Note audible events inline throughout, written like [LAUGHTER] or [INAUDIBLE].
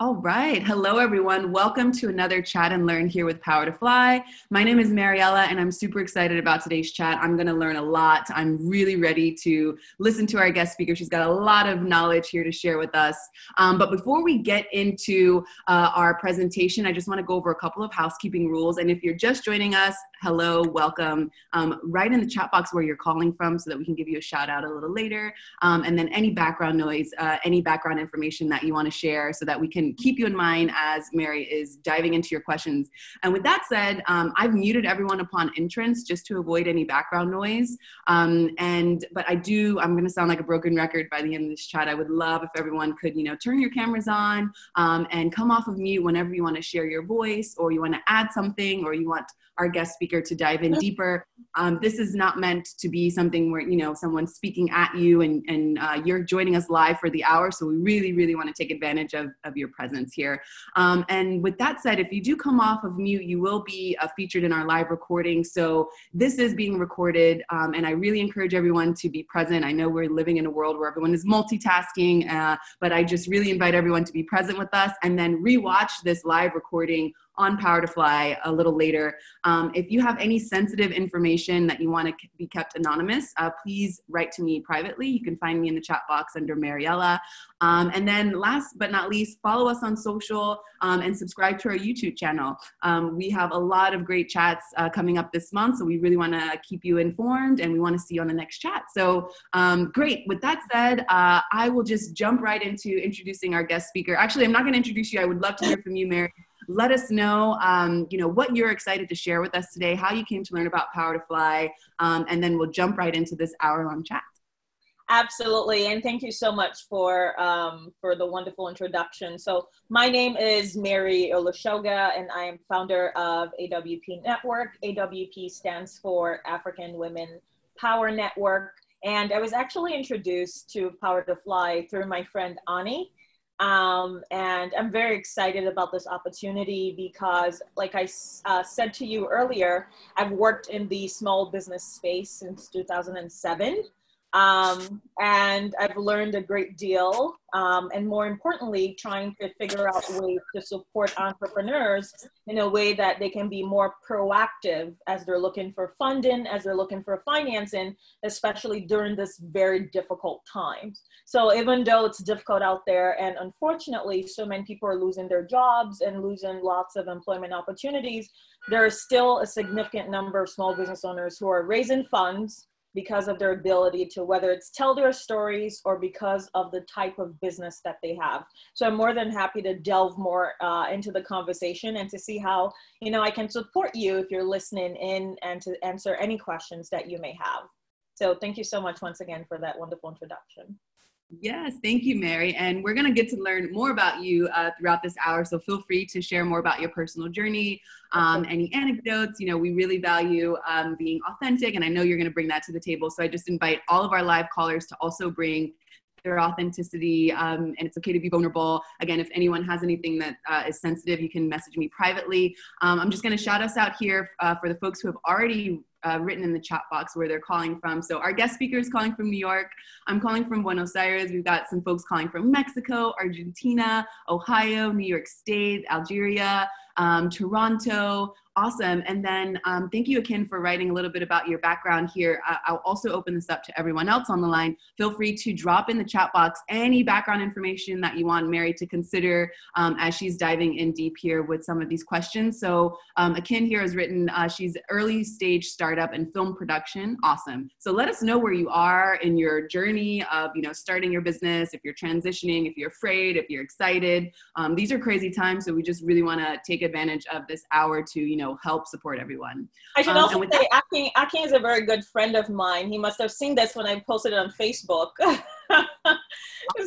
All right. Hello, everyone. Welcome to another chat and learn here with Power to Fly. My name is Mariella, and I'm super excited about today's chat. I'm going to learn a lot. I'm really ready to listen to our guest speaker. She's got a lot of knowledge here to share with us. Um, but before we get into uh, our presentation, I just want to go over a couple of housekeeping rules. And if you're just joining us, hello, welcome. Um, write in the chat box where you're calling from so that we can give you a shout out a little later. Um, and then any background noise, uh, any background information that you want to share so that we can keep you in mind as Mary is diving into your questions. And with that said, um, I've muted everyone upon entrance just to avoid any background noise. Um, and but I do, I'm going to sound like a broken record by the end of this chat. I would love if everyone could, you know, turn your cameras on um, and come off of mute whenever you want to share your voice or you want to add something or you want our guest speaker to dive in deeper. Um, this is not meant to be something where you know someone's speaking at you and and uh, you're joining us live for the hour. So we really really want to take advantage of of your presence here. Um, and with that said, if you do come off of mute, you will be uh, featured in our live recording. So this is being recorded, um, and I really encourage everyone to be present. I know we're living in a world where everyone is multitasking, uh, but I just really invite everyone to be present with us and then rewatch this live recording on Power to Fly a little later. Um, if you have any sensitive information that you want to be kept anonymous, uh, please write to me privately. You can find me in the chat box under Mariella. Um, and then last but not least, follow us on social um, and subscribe to our YouTube channel. Um, we have a lot of great chats uh, coming up this month, so we really want to keep you informed and we want to see you on the next chat. So um, great. With that said, uh, I will just jump right into introducing our guest speaker. Actually, I'm not going to introduce you. I would love to hear from you, Mary let us know, um, you know, what you're excited to share with us today, how you came to learn about Power to Fly, um, and then we'll jump right into this hour-long chat. Absolutely, and thank you so much for um, for the wonderful introduction. So my name is Mary Olusoga, and I am founder of AWP Network. AWP stands for African Women Power Network, and I was actually introduced to Power to Fly through my friend Ani. Um, and I'm very excited about this opportunity because, like I uh, said to you earlier, I've worked in the small business space since 2007. Um, and I've learned a great deal. Um, and more importantly, trying to figure out ways to support entrepreneurs in a way that they can be more proactive as they're looking for funding, as they're looking for financing, especially during this very difficult time. So even though it's difficult out there, and unfortunately, so many people are losing their jobs and losing lots of employment opportunities, there is still a significant number of small business owners who are raising funds because of their ability to whether it's tell their stories or because of the type of business that they have. So i'm more than happy to delve more uh, into the conversation and to see how you know i can support you if you're listening in and to answer any questions that you may have. So thank you so much once again for that wonderful introduction Yes, thank you, Mary. And we're going to get to learn more about you uh, throughout this hour. So feel free to share more about your personal journey, um, any anecdotes. You know, we really value um, being authentic, and I know you're going to bring that to the table. So I just invite all of our live callers to also bring their authenticity um, and it's okay to be vulnerable again if anyone has anything that uh, is sensitive you can message me privately um, i'm just going to shout us out here uh, for the folks who have already uh, written in the chat box where they're calling from. So our guest speaker is calling from New York. I'm calling from Buenos Aires. We've got some folks calling from Mexico, Argentina, Ohio, New York State, Algeria, um, Toronto, Awesome. And then um, thank you, Akin, for writing a little bit about your background here. Uh, I'll also open this up to everyone else on the line. Feel free to drop in the chat box any background information that you want Mary to consider um, as she's diving in deep here with some of these questions. So um, Akin here has written, uh, she's early stage startup and film production. Awesome. So let us know where you are in your journey of, you know, starting your business, if you're transitioning, if you're afraid, if you're excited. Um, these are crazy times. So we just really want to take advantage of this hour to, you know, know help support everyone. I should um, also say that- Akin, Akin is a very good friend of mine. He must have seen this when I posted it on Facebook. [LAUGHS]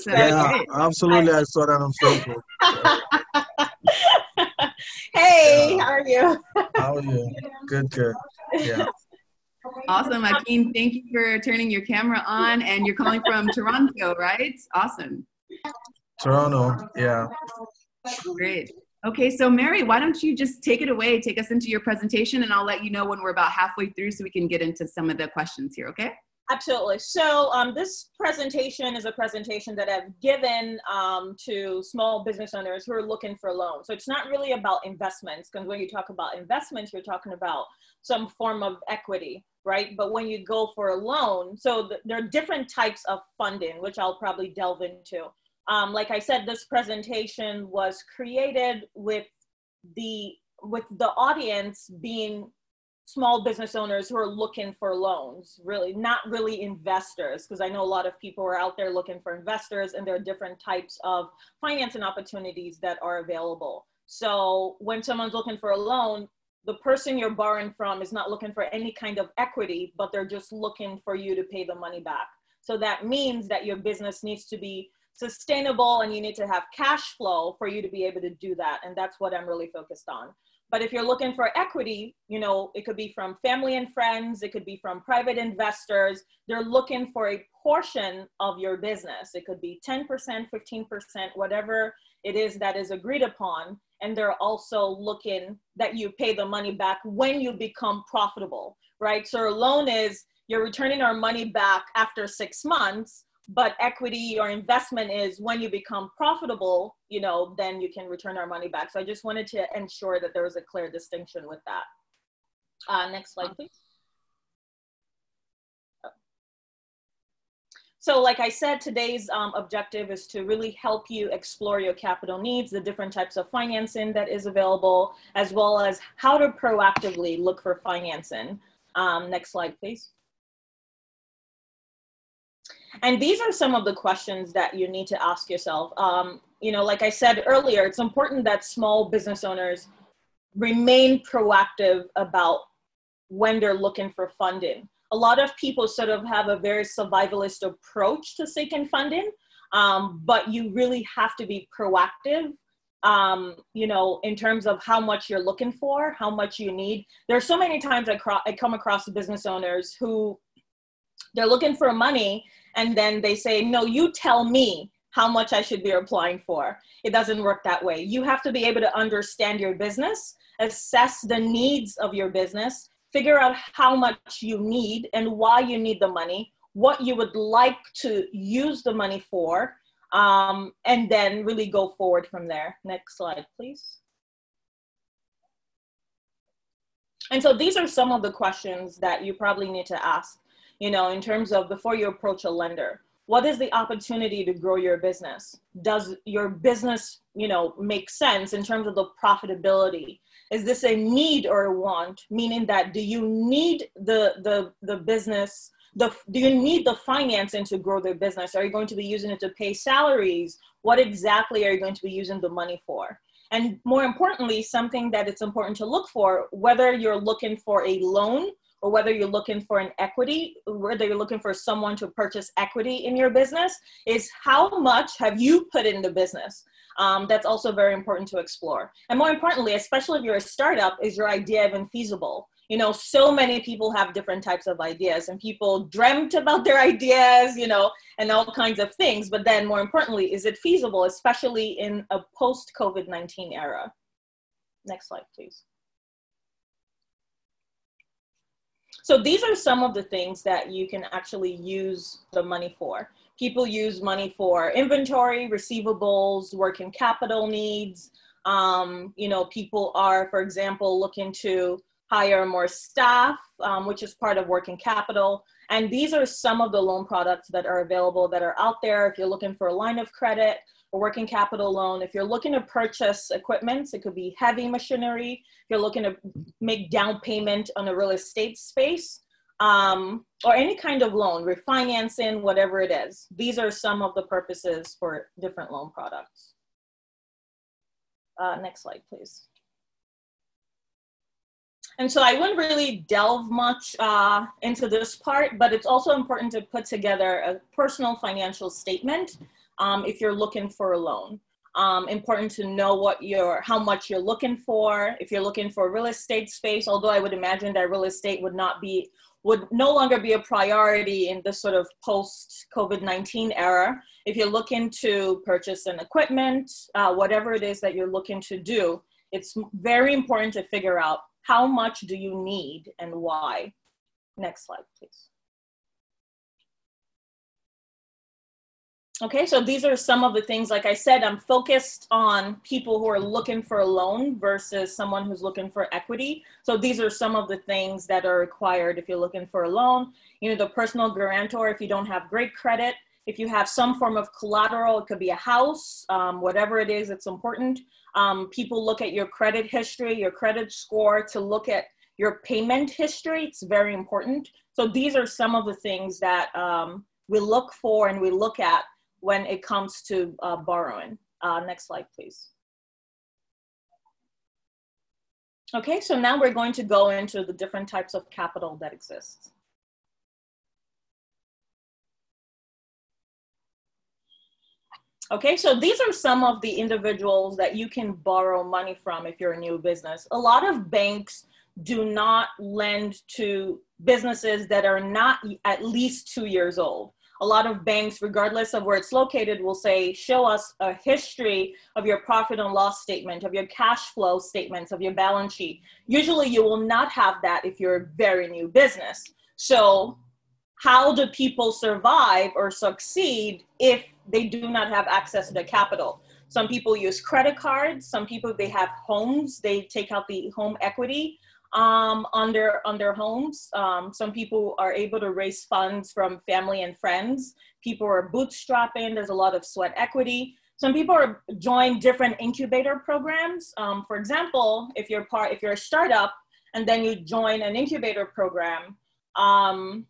yeah, absolutely. I saw that on Facebook. [LAUGHS] hey, yeah. how are you? how are you? Good, good. Yeah. [LAUGHS] Awesome, Akin. Thank you for turning your camera on, and you're calling from Toronto, right? Awesome. Toronto, yeah. Great. Okay, so Mary, why don't you just take it away, take us into your presentation, and I'll let you know when we're about halfway through so we can get into some of the questions here, okay? Absolutely. So um, this presentation is a presentation that I've given um, to small business owners who are looking for loans. So it's not really about investments, because when you talk about investments, you're talking about some form of equity, right? But when you go for a loan, so th there are different types of funding, which I'll probably delve into. Um, like I said, this presentation was created with the with the audience being small business owners who are looking for loans, really, not really investors, because I know a lot of people are out there looking for investors and there are different types of financing opportunities that are available. So when someone's looking for a loan, the person you're borrowing from is not looking for any kind of equity, but they're just looking for you to pay the money back. So that means that your business needs to be sustainable and you need to have cash flow for you to be able to do that. And that's what I'm really focused on. But if you're looking for equity, you know, it could be from family and friends, it could be from private investors. They're looking for a portion of your business. It could be 10%, 15%, whatever it is that is agreed upon. And they're also looking that you pay the money back when you become profitable, right? So a loan is you're returning our money back after six months but equity or investment is when you become profitable you know then you can return our money back so i just wanted to ensure that there was a clear distinction with that uh, next slide please So like I said, today's um, objective is to really help you explore your capital needs, the different types of financing that is available, as well as how to proactively look for financing. Um, next slide, please. And these are some of the questions that you need to ask yourself. Um, you know, like I said earlier, it's important that small business owners remain proactive about when they're looking for funding. A lot of people sort of have a very survivalist approach to seeking funding, um, but you really have to be proactive um, you know, in terms of how much you're looking for, how much you need. There's so many times I, cro- I come across business owners who they're looking for money and then they say, no, you tell me how much I should be applying for. It doesn't work that way. You have to be able to understand your business, assess the needs of your business, figure out how much you need and why you need the money, what you would like to use the money for, um, and then really go forward from there. Next slide, please. And so these are some of the questions that you probably need to ask you know, in terms of before you approach a lender, what is the opportunity to grow your business? Does your business, you know, make sense in terms of the profitability? Is this a need or a want? Meaning that do you need the the the business? The, do you need the financing to grow their business? Are you going to be using it to pay salaries? What exactly are you going to be using the money for? And more importantly, something that it's important to look for, whether you're looking for a loan or whether you're looking for an equity, whether you're looking for someone to purchase equity in your business, is how much have you put in the business? Um, that's also very important to explore. And more importantly, especially if you're a startup, is your idea even feasible? You know, so many people have different types of ideas, and people dreamt about their [LAUGHS] ideas, you know, and all kinds of things. But then, more importantly, is it feasible, especially in a post COVID 19 era? Next slide, please. So these are some of the things that you can actually use the money for. People use money for inventory, receivables, working capital needs. Um, you know, people are, for example, looking to hire more staff, um, which is part of working capital. And these are some of the loan products that are available that are out there. If you're looking for a line of credit, a working capital loan. If you're looking to purchase equipment, it could be heavy machinery. If you're looking to make down payment on a real estate space, um, or any kind of loan, refinancing, whatever it is. These are some of the purposes for different loan products. Uh, next slide, please. And so I wouldn't really delve much uh, into this part, but it's also important to put together a personal financial statement um, if you're looking for a loan. Um, important to know what you're, how much you're looking for. If you're looking for real estate space, although I would imagine that real estate would not be would no longer be a priority in this sort of post COVID 19 era. If you're looking to purchase an equipment, uh, whatever it is that you're looking to do, it's very important to figure out how much do you need and why. Next slide, please. Okay, so these are some of the things, like I said, I'm focused on people who are looking for a loan versus someone who's looking for equity. So these are some of the things that are required if you're looking for a loan. You know, the personal guarantor, if you don't have great credit, if you have some form of collateral, it could be a house, um, whatever it is, it's important. Um, people look at your credit history, your credit score to look at your payment history. It's very important. So these are some of the things that um, we look for and we look at when it comes to uh, borrowing. Uh, next slide, please. Okay, so now we're going to go into the different types of capital that exists. Okay, so these are some of the individuals that you can borrow money from if you're a new business. A lot of banks do not lend to businesses that are not at least two years old a lot of banks, regardless of where it's located, will say, show us a history of your profit and loss statement, of your cash flow statements, of your balance sheet. Usually you will not have that if you're a very new business. So how do people survive or succeed if they do not have access to the capital? Some people use credit cards. Some people, they have homes. They take out the home equity um, on their on their homes. Um, some people are able to raise funds from family and friends. People are bootstrapping. There's a lot of sweat equity. Some people are join different incubator programs. Um, for example, if you're part, if you're a startup and then you join an incubator program, um,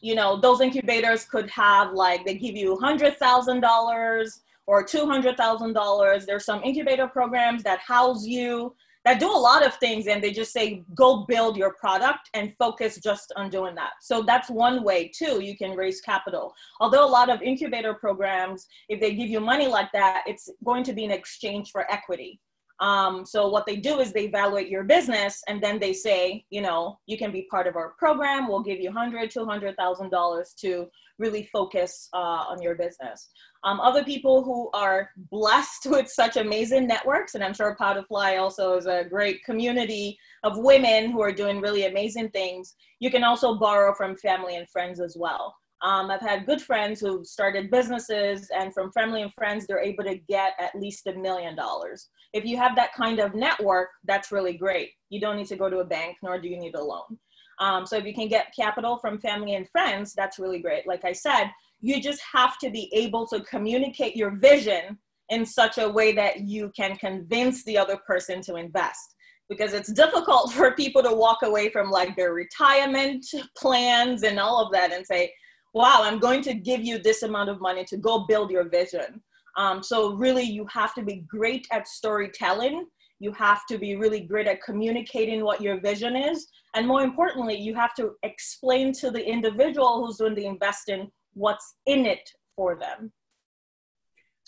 you know those incubators could have like they give you hundred thousand dollars or two hundred thousand dollars. There's some incubator programs that house you that do a lot of things and they just say go build your product and focus just on doing that. So that's one way too you can raise capital. Although a lot of incubator programs if they give you money like that it's going to be in exchange for equity um, so what they do is they evaluate your business and then they say you know you can be part of our program we'll give you 100 200000 dollars to really focus uh, on your business um, other people who are blessed [LAUGHS] with such amazing networks, and I'm sure to Fly also is a great community of women who are doing really amazing things. You can also borrow from family and friends as well. Um, I've had good friends who've started businesses, and from family and friends, they're able to get at least a million dollars. If you have that kind of network, that's really great. You don't need to go to a bank, nor do you need a loan. Um, so if you can get capital from family and friends, that's really great. Like I said, you just have to be able to communicate your vision in such a way that you can convince the other person to invest because it's difficult [LAUGHS] for people to walk away from like their retirement [LAUGHS] plans and all of that and say wow i'm going to give you this amount of money to go build your vision um, so really you have to be great at storytelling you have to be really great at communicating what your vision is and more importantly you have to explain to the individual who's doing the investing what's in it for them.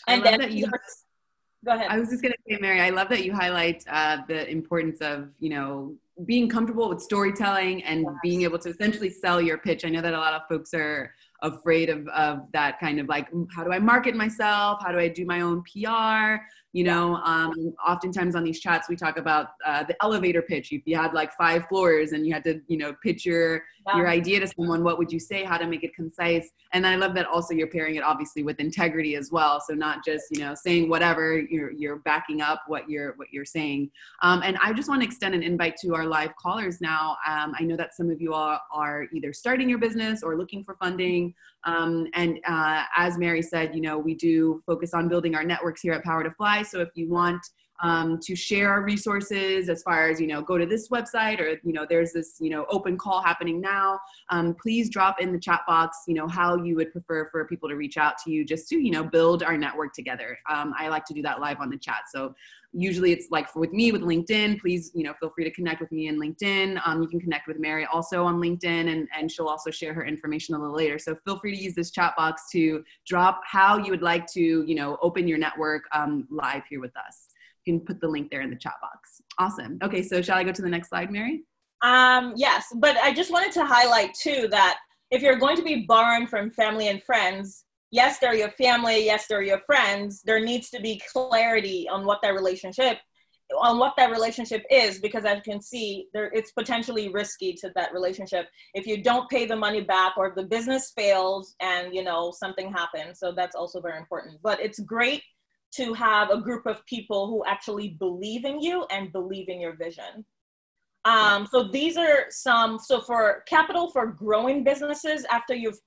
And then you, go ahead. I was just going to say, Mary, I love that you highlight uh, the importance of, you know, being comfortable with storytelling and yes. being able to essentially sell your pitch. I know that a lot of folks are afraid of, of that kind of like, mm, how do I market myself? How do I do my own PR? You know um, oftentimes on these chats we talk about uh, the elevator pitch. If you had like five floors and you had to you know pitch your wow. your idea to someone what would you say? How to make it concise. And i love that also you're pairing it obviously with integrity as well. So not just you know saying whatever you're you're backing up what you're what you're saying. Um, and i just want to extend an invite to our live callers now. Um, i know that some of you all are either starting your business or looking for funding um, and uh, as Mary said, you know, we do focus on building our networks here at Power to Fly. So if you want um, to share our resources as far as you know go to this website or you know there's this you know open call happening now. Um, please drop in the chat box you know how you would prefer for people to reach out to you just to you know build our network together. Um, i like to do that live on the chat. So usually it's like with me with linkedin please you know feel free to connect with me in linkedin. Um, you can connect with mary also on linkedin and, and she'll also share her information a little later. So feel free to use this chat box to drop how you would like to you know open your network um, live here with us can put the link there in the chat box. Awesome. Okay so shall i go to the next slide mary? Um, yes but i just wanted to highlight too that if you're going to be borrowing from family and friends yes, they're your family, yes, they're your friends. There needs to be clarity on what that relationship on what that relationship is because as you can see there it's potentially risky to that relationship. If you don't pay the money back or if the business fails and you know something happens so that's also very important. But it's great to have a group of people who actually believe in you and believe in your vision um, so these are some so for capital for growing businesses after you've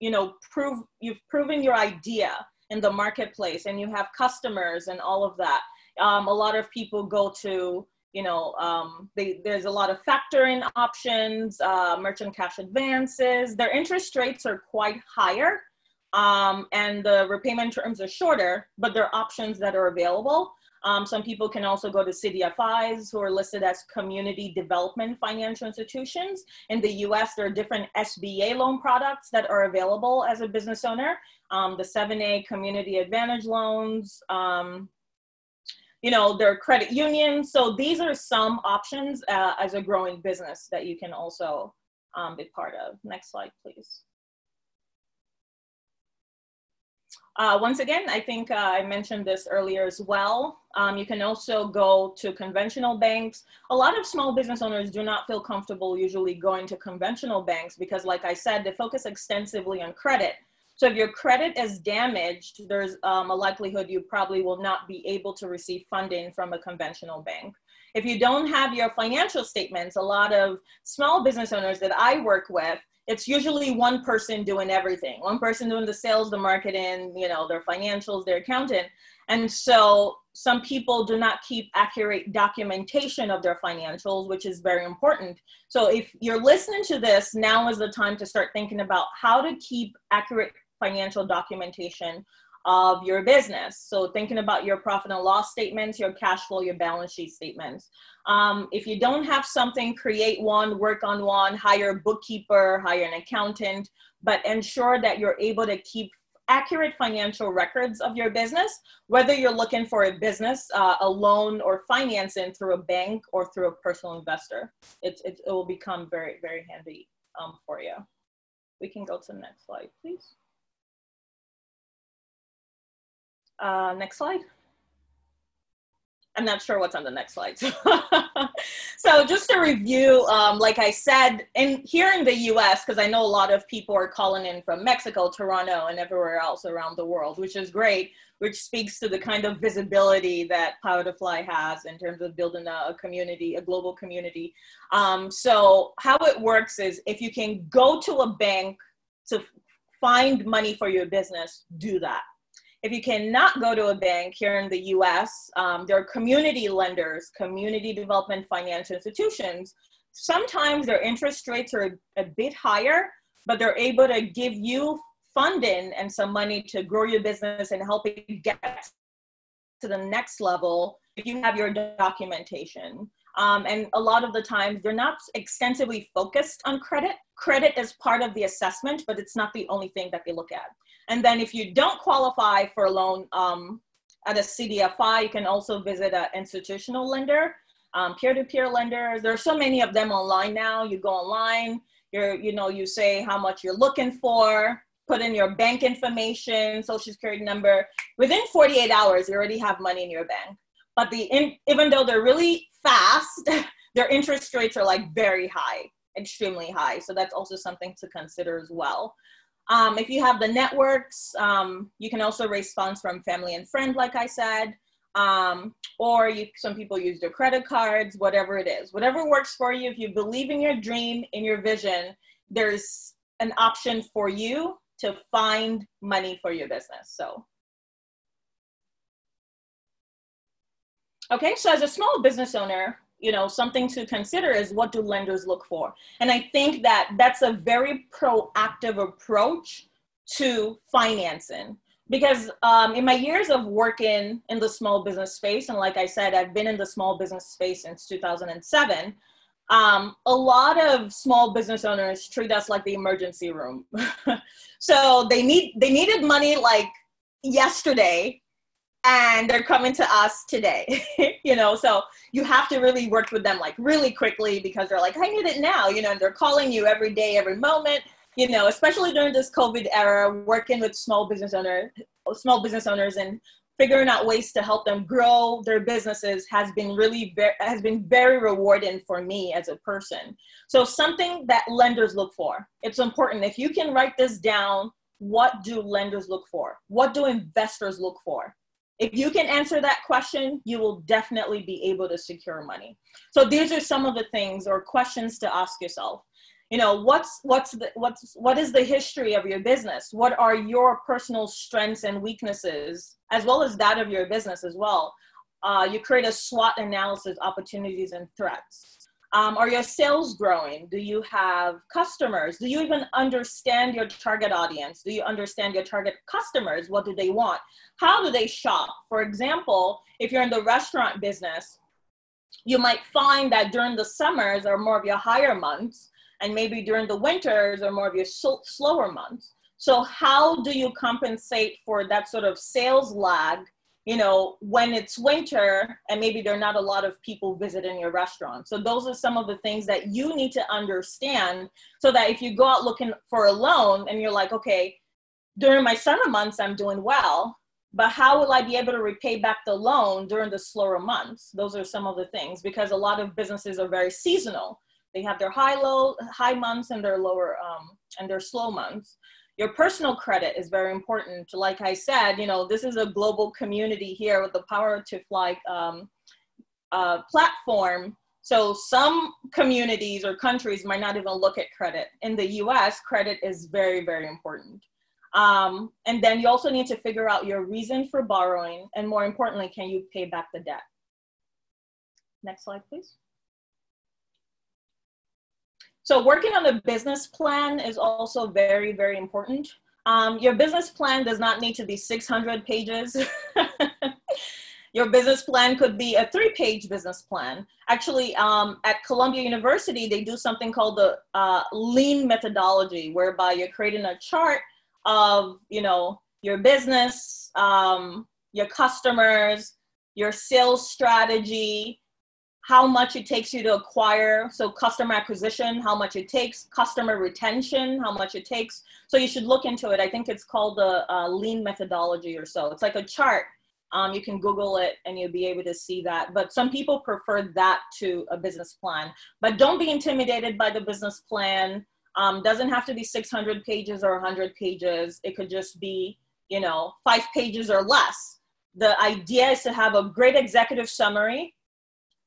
you know prove you've proven your idea in the marketplace and you have customers and all of that um, a lot of people go to, you know, um, they, there's a lot of factoring options, uh, merchant cash advances. Their interest rates are quite higher um, and the repayment terms are shorter, but there are options that are available. Um, some people can also go to CDFIs who are listed as community development financial institutions. In the US, there are different SBA loan products that are available as a business owner. Um, the 7A community advantage loans, um, you know, their credit unions. So these are some options uh, as a growing business that you can also um, be part of. Next slide, please. Uh, once again, I think uh, I mentioned this earlier as well. Um, you can also go to conventional banks. A lot of small business owners do not feel comfortable usually going to conventional banks because like I said, they focus extensively on credit. So if your credit is damaged, there's um, a likelihood you probably will not be able to receive funding from a conventional bank. If you don't have your financial statements, a lot of small business owners that I work with, it's usually one person doing everything. One person doing the sales, the marketing, you know, their financials, their accountant. And so some people do not keep accurate documentation of their financials, which is very important. So if you're listening to this, now is the time to start thinking about how to keep accurate financial documentation of your business. So thinking about your profit and loss statements, your cash flow, your balance sheet statements. Um, if you don't have something, create one, work on one, hire a bookkeeper, hire an accountant, but ensure that you're able to keep accurate financial records of your business, whether you're looking for a business, uh, a loan or financing through a bank or through a personal investor. It, it, it will become very, very handy um, for you. We can go to the next slide, please. Uh, next slide. I'm not sure what's on the next slide. [LAUGHS] so just to review, um, like I said, in here in the US, because I know a lot of people are calling in from Mexico, Toronto, and everywhere else around the world, which is great, which speaks to the kind of visibility that Power to Fly has in terms of building a, a community, a global community. Um, so how it works is if you can go to a bank to find money for your business, do that if you cannot go to a bank here in the US, um, there are community lenders, community development financial institutions. Sometimes their interest rates are a bit higher, but they're able to give you funding and some money to grow your business and help you get to the next level if you have your documentation. Um, and a lot of the times they're not extensively focused on credit. Credit is part of the assessment, but it's not the only thing that they look at. And then if you don't qualify for a loan um, at a CDFI, you can also visit an institutional lender, um, peer-to-peer lenders. There are so many of them online now. You go online, you're, you know, you say how much you're looking for, put in your bank information, social security number. Within 48 hours, you already have money in your bank. But the in, even though they're really fast, [LAUGHS] their interest rates are like very high, extremely high. So that's also something to consider as well. Um, if you have the networks, um, you can also raise funds from family and friend, like I said. Um, or you, some people use their credit cards, whatever it is. Whatever works for you. If you believe in your dream, in your vision, there's an option for you to find money for your business. So, okay, so as a small business owner, you know something to consider is what do lenders look for? And i think that that's a very proactive approach to financing. Because um, in my years of working in the small business space and like i said i've been in the small business space since 2007 um, a lot of small business owners treat us like the emergency room. [LAUGHS] So they need they needed money like yesterday and they're coming to us today [LAUGHS] you know so you have to really work with them like really quickly because they're like i need it now you know and they're calling you every day every moment you know especially during this covid era working with small business owners small business owners and figuring out ways to help them grow their businesses has been really very, has been very rewarding for me as a person. So something that lenders look for. It's important if you can write this down, what do lenders look for? What do investors look for? If you can answer that question, you will definitely be able to secure money. So these are some of the things or questions to ask yourself. You know what's what's the what's what is the history of your business? What are your personal strengths and weaknesses as well as that of your business as well? Uh, you create a swot analysis opportunities and threats um, are your sales growing? Do you have customers? Do you even understand your target audience? Do you understand your target customers? What do they want? How do they shop? For example if you're in the restaurant business you might find that during the summers or more of your higher months and maybe during the winters or more of your slower months. So how do you compensate for that sort of sales lag, you know, when it's winter and maybe there are not a lot of people visiting your restaurant. So those are some of the things that you need to understand so that if you go out looking for a loan and you're like, okay, during my summer months I'm doing well, but how will I be able to repay back the loan during the slower months? Those are some of the things because a lot of businesses are very seasonal. They have their high low high months and their lower um, and their slow months. Your personal credit is very important. Like I said, you know this is a global community here with the Power to Fly um, uh, platform. So some communities or countries might not even look at credit. In the U.S., credit is very very important. Um, and then you also need to figure out your reason for borrowing, and more importantly, can you pay back the debt? Next slide, please. So working on a business plan is also very, very important. Um, your business plan does not need to be 600 pages. [LAUGHS] your business plan could be a three page business plan. Actually, um, at Columbia University, they do something called the uh, lean methodology, whereby you're creating a chart of, you know, your business, um, your customers, your sales strategy, how much it takes you to acquire so customer acquisition how much it takes customer retention how much it takes. So you should look into it. I think it's called the uh, lean methodology or so. It's like a chart. Um, you can google it and you'll be able to see that. But some people prefer that to a business plan. But don't be intimidated by the business plan. Um, doesn't have to be 600 pages or 100 pages. It could just be you know five pages or less. The idea is to have a great executive summary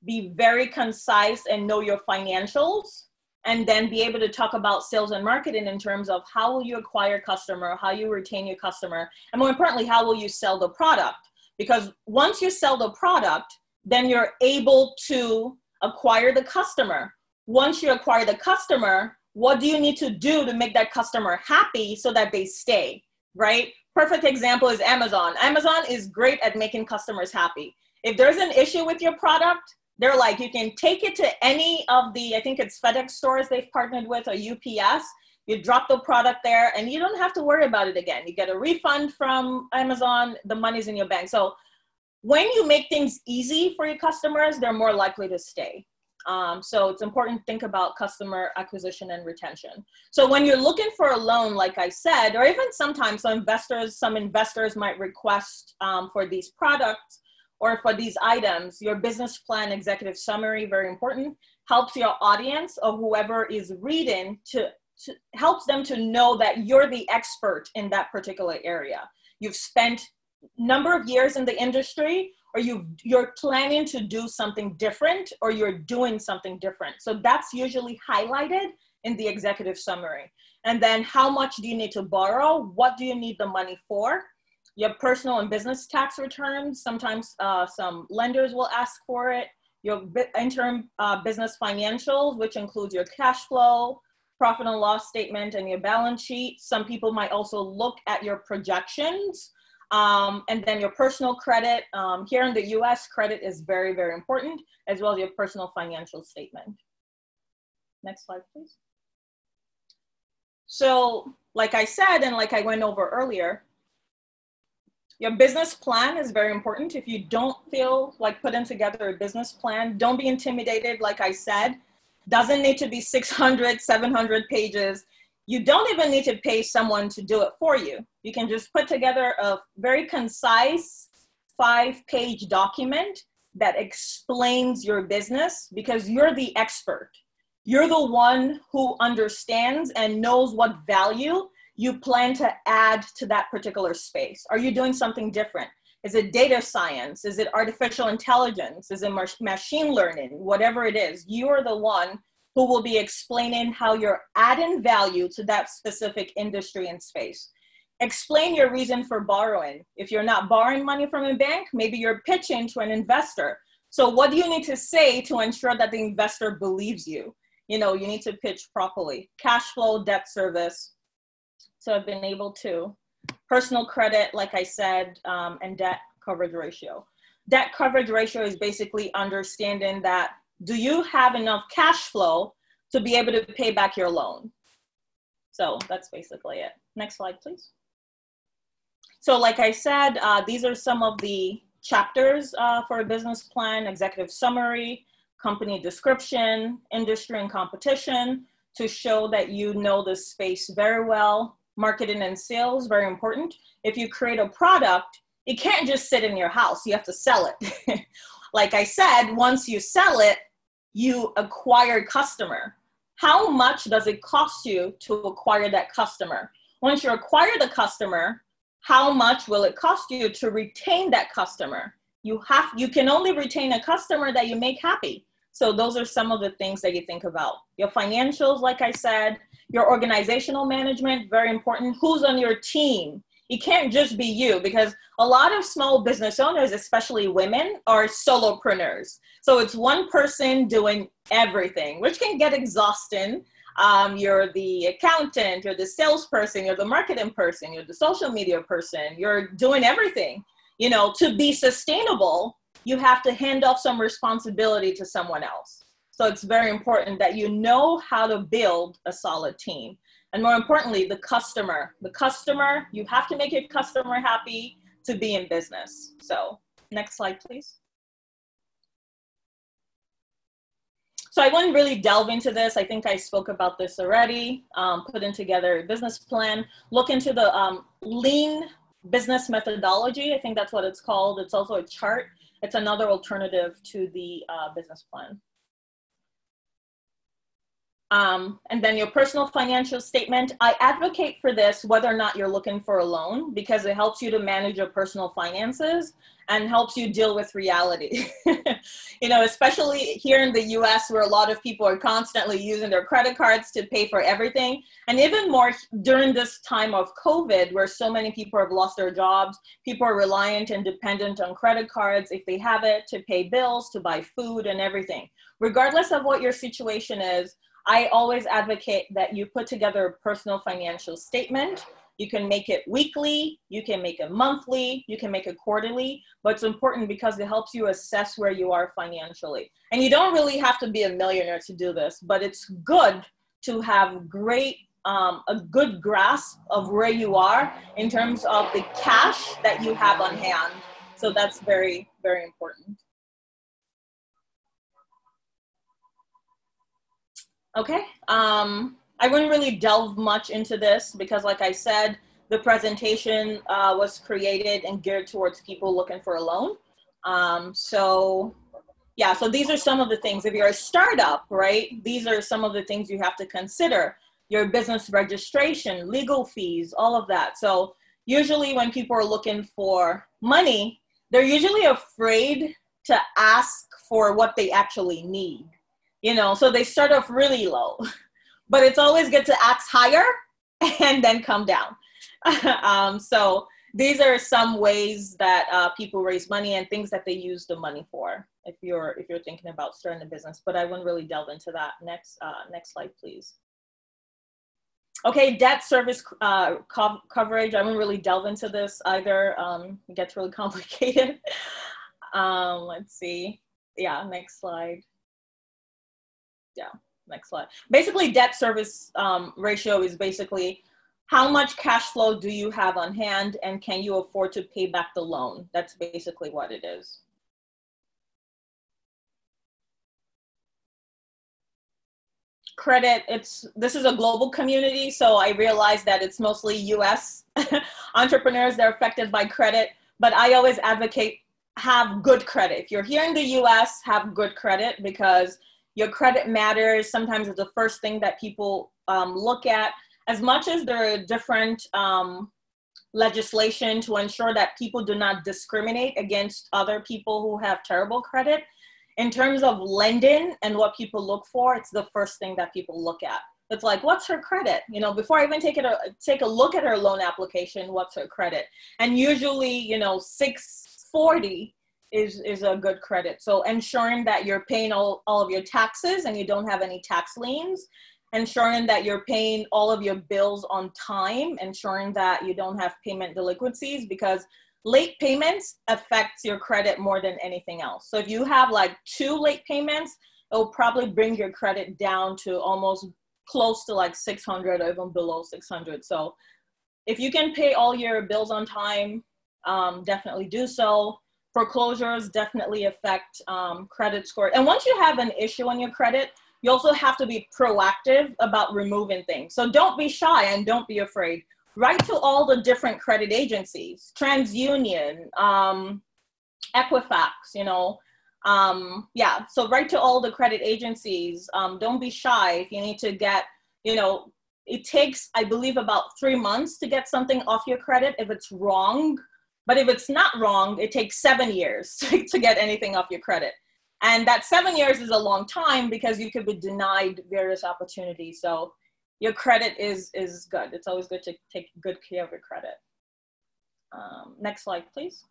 be very concise and know your financials and then be able to talk about sales and marketing in terms of how will you acquire customer how you retain your customer and more importantly how will you sell the product. Because once you sell the product then you're able to acquire the customer. Once you acquire the customer what do you need to do to make that customer happy so that they stay right? Perfect example is amazon. Amazon is great at making customers happy. If there's an issue with your product they're like you can take it to any of the i think it's fedex stores they've partnered with or ups you drop the product there and you don't have to worry about it again. You get a refund from amazon. The money's in your bank. So when you make things easy for your customers they're more likely to stay. Um, so it's important to think about customer acquisition and retention. So when you're looking for a loan like i said or even sometimes some investors some investors might request um, for these products or for these items, your business plan executive summary, very important, helps your audience or whoever is reading to, to helps them to know that you're the expert in that particular area. You've spent number of years in the industry or you you're planning to do something different or you're doing something different. So that's usually highlighted in the executive summary. And then how much do you need to borrow? What do you need the money for? Your personal and business tax returns. Sometimes uh, some lenders will ask for it. Your interim uh, business financials, which includes your cash flow, profit and loss statement, and your balance sheet. Some people might also look at your projections. Um, and then your personal credit. Um, here in the US, credit is very, very important, as well as your personal financial statement. Next slide, please. So, like I said, and like I went over earlier, your business plan is very important. If you don't feel like putting together a business plan, don't be intimidated. Like I said, doesn't need to be 600, 700 pages. You don't even need to pay someone to do it for you. You can just put together a very concise five page document that explains your business because you're the expert. You're the one who understands and knows what value you plan to add to that particular space. Are you doing something different? Is it data science? Is it artificial intelligence? Is it machine learning? Whatever it is, you are the one who will be explaining how you're adding value to that specific industry and space. Explain your reason for borrowing. If you're not borrowing money from a bank, maybe you're pitching to an investor. So, what do you need to say to ensure that the investor believes you? You know, you need to pitch properly. Cash flow, debt service. So, I've been able to. Personal credit, like I said, um, and debt coverage ratio. Debt coverage ratio is basically understanding that do you have enough cash flow to be able to pay back your loan? So, that's basically it. Next slide, please. So like I said, uh, these are some of the chapters uh, for a business plan, executive summary, company description, industry and competition to show that you know the space very well. Marketing and sales, very important. If you create a product, it can't just sit in your house. You have to sell it. [LAUGHS] like I said, once you sell it, you acquire customer. How much does it cost you to acquire that customer? Once you acquire the customer, how much will it cost you to retain that customer you have you can only retain a customer that you make happy so those are some of the things that you think about. Your financials like i said your organizational management very important. Who's on your team? It can't just be you because a lot of small business owners especially women are solopreneurs. So it's one person doing everything which can get exhausting. Um, you're the accountant, you're the salesperson, you're the marketing person, you're the social media person, you're doing everything. You know, to be sustainable, you have to hand off some responsibility to someone else. So it's very important that you know how to build a solid team. And more importantly, the customer. The customer, you have to make your customer happy to be in business. So, next slide, please. So I wouldn't really delve into this. I think I spoke about this already. Um, putting together a business plan, look into the um, lean business methodology. I think that's what it's called. It's also a chart. It's another alternative to the uh, business plan. Um, and then your personal financial statement. I advocate for this whether or not you're looking for a loan because it helps you to manage your personal finances and helps you deal with reality. [LAUGHS] you know, especially here in the US where a lot of people are constantly using their credit cards to pay for everything. And even more during this time of COVID where so many people have lost their jobs, people are reliant and dependent on credit cards if they have it to pay bills, to buy food and everything. Regardless of what your situation is, I always advocate that you put together a personal financial statement you can make it weekly, you can make it monthly, you can make it quarterly, but it's important because it helps you assess where you are financially. And you don't really have to be a millionaire to do this, but it's good to have great um, a good grasp of where you are in terms of the cash that you have on hand. So that's very, very important. Okay. Um, I wouldn't really delve much into this because, like I said, the presentation uh, was created and geared towards people looking for a loan. Um, so, yeah, so these are some of the things. If you're a startup, right, these are some of the things you have to consider your business registration, legal fees, all of that. So, usually when people are looking for money, they're usually afraid to ask for what they actually need. You know, so they start off really low. [LAUGHS] but it's always good to ask higher [LAUGHS] and then come down. [LAUGHS] um, so these are some ways that uh, people raise money and things that they use the money for. If you're if you're thinking about starting a business, but I wouldn't really delve into that. Next uh, next slide, please. Okay, debt service uh, co coverage. I wouldn't really delve into this either. Um, it gets really complicated. um, let's see. Yeah, next slide. Yeah next slide. Basically, debt service um, ratio is basically how much cash flow do you have on hand and can you afford to pay back the loan? That's basically what it is. Credit, it's this is a global community, so I realize that it's mostly US [LAUGHS] entrepreneurs that are affected by credit, but I always advocate have good credit. If you're here in the US, have good credit because your credit matters. Sometimes it's the first thing that people um, look at. As much as there are different um, legislation to ensure that people do not discriminate against other people who have terrible credit, in terms of lending and what people look for, it's the first thing that people look at. It's like, what's her credit? You know, before I even take it, a, take a look at her loan application, what's her credit? And usually, you know, 640 is is a good credit. So ensuring that you're paying all, all of your taxes and you don't have any tax liens, ensuring that you're paying all of your bills on time, ensuring that you don't have payment delinquencies because late payments affects your credit more than anything else. So if you have like two late payments, it'll probably bring your credit down to almost close to like 600 or even below 600. So if you can pay all your bills on time, um, definitely do so. Foreclosures definitely affect um, credit score. And once you have an issue on your credit, you also have to be proactive about removing things. So don't be shy and don't be afraid. Write to all the different credit agencies, TransUnion, um, Equifax, you know, um, yeah, so write to all the credit agencies. Um, don't be shy if you need to get, you know, it takes, I believe, about three months to get something off your credit if it's wrong. But if it's not wrong, it takes seven years [LAUGHS] to, get anything off your credit. And that seven years is a long time because you could be denied various opportunities. So your credit is is good. It's always good to take good care of your credit. Um, next slide, please.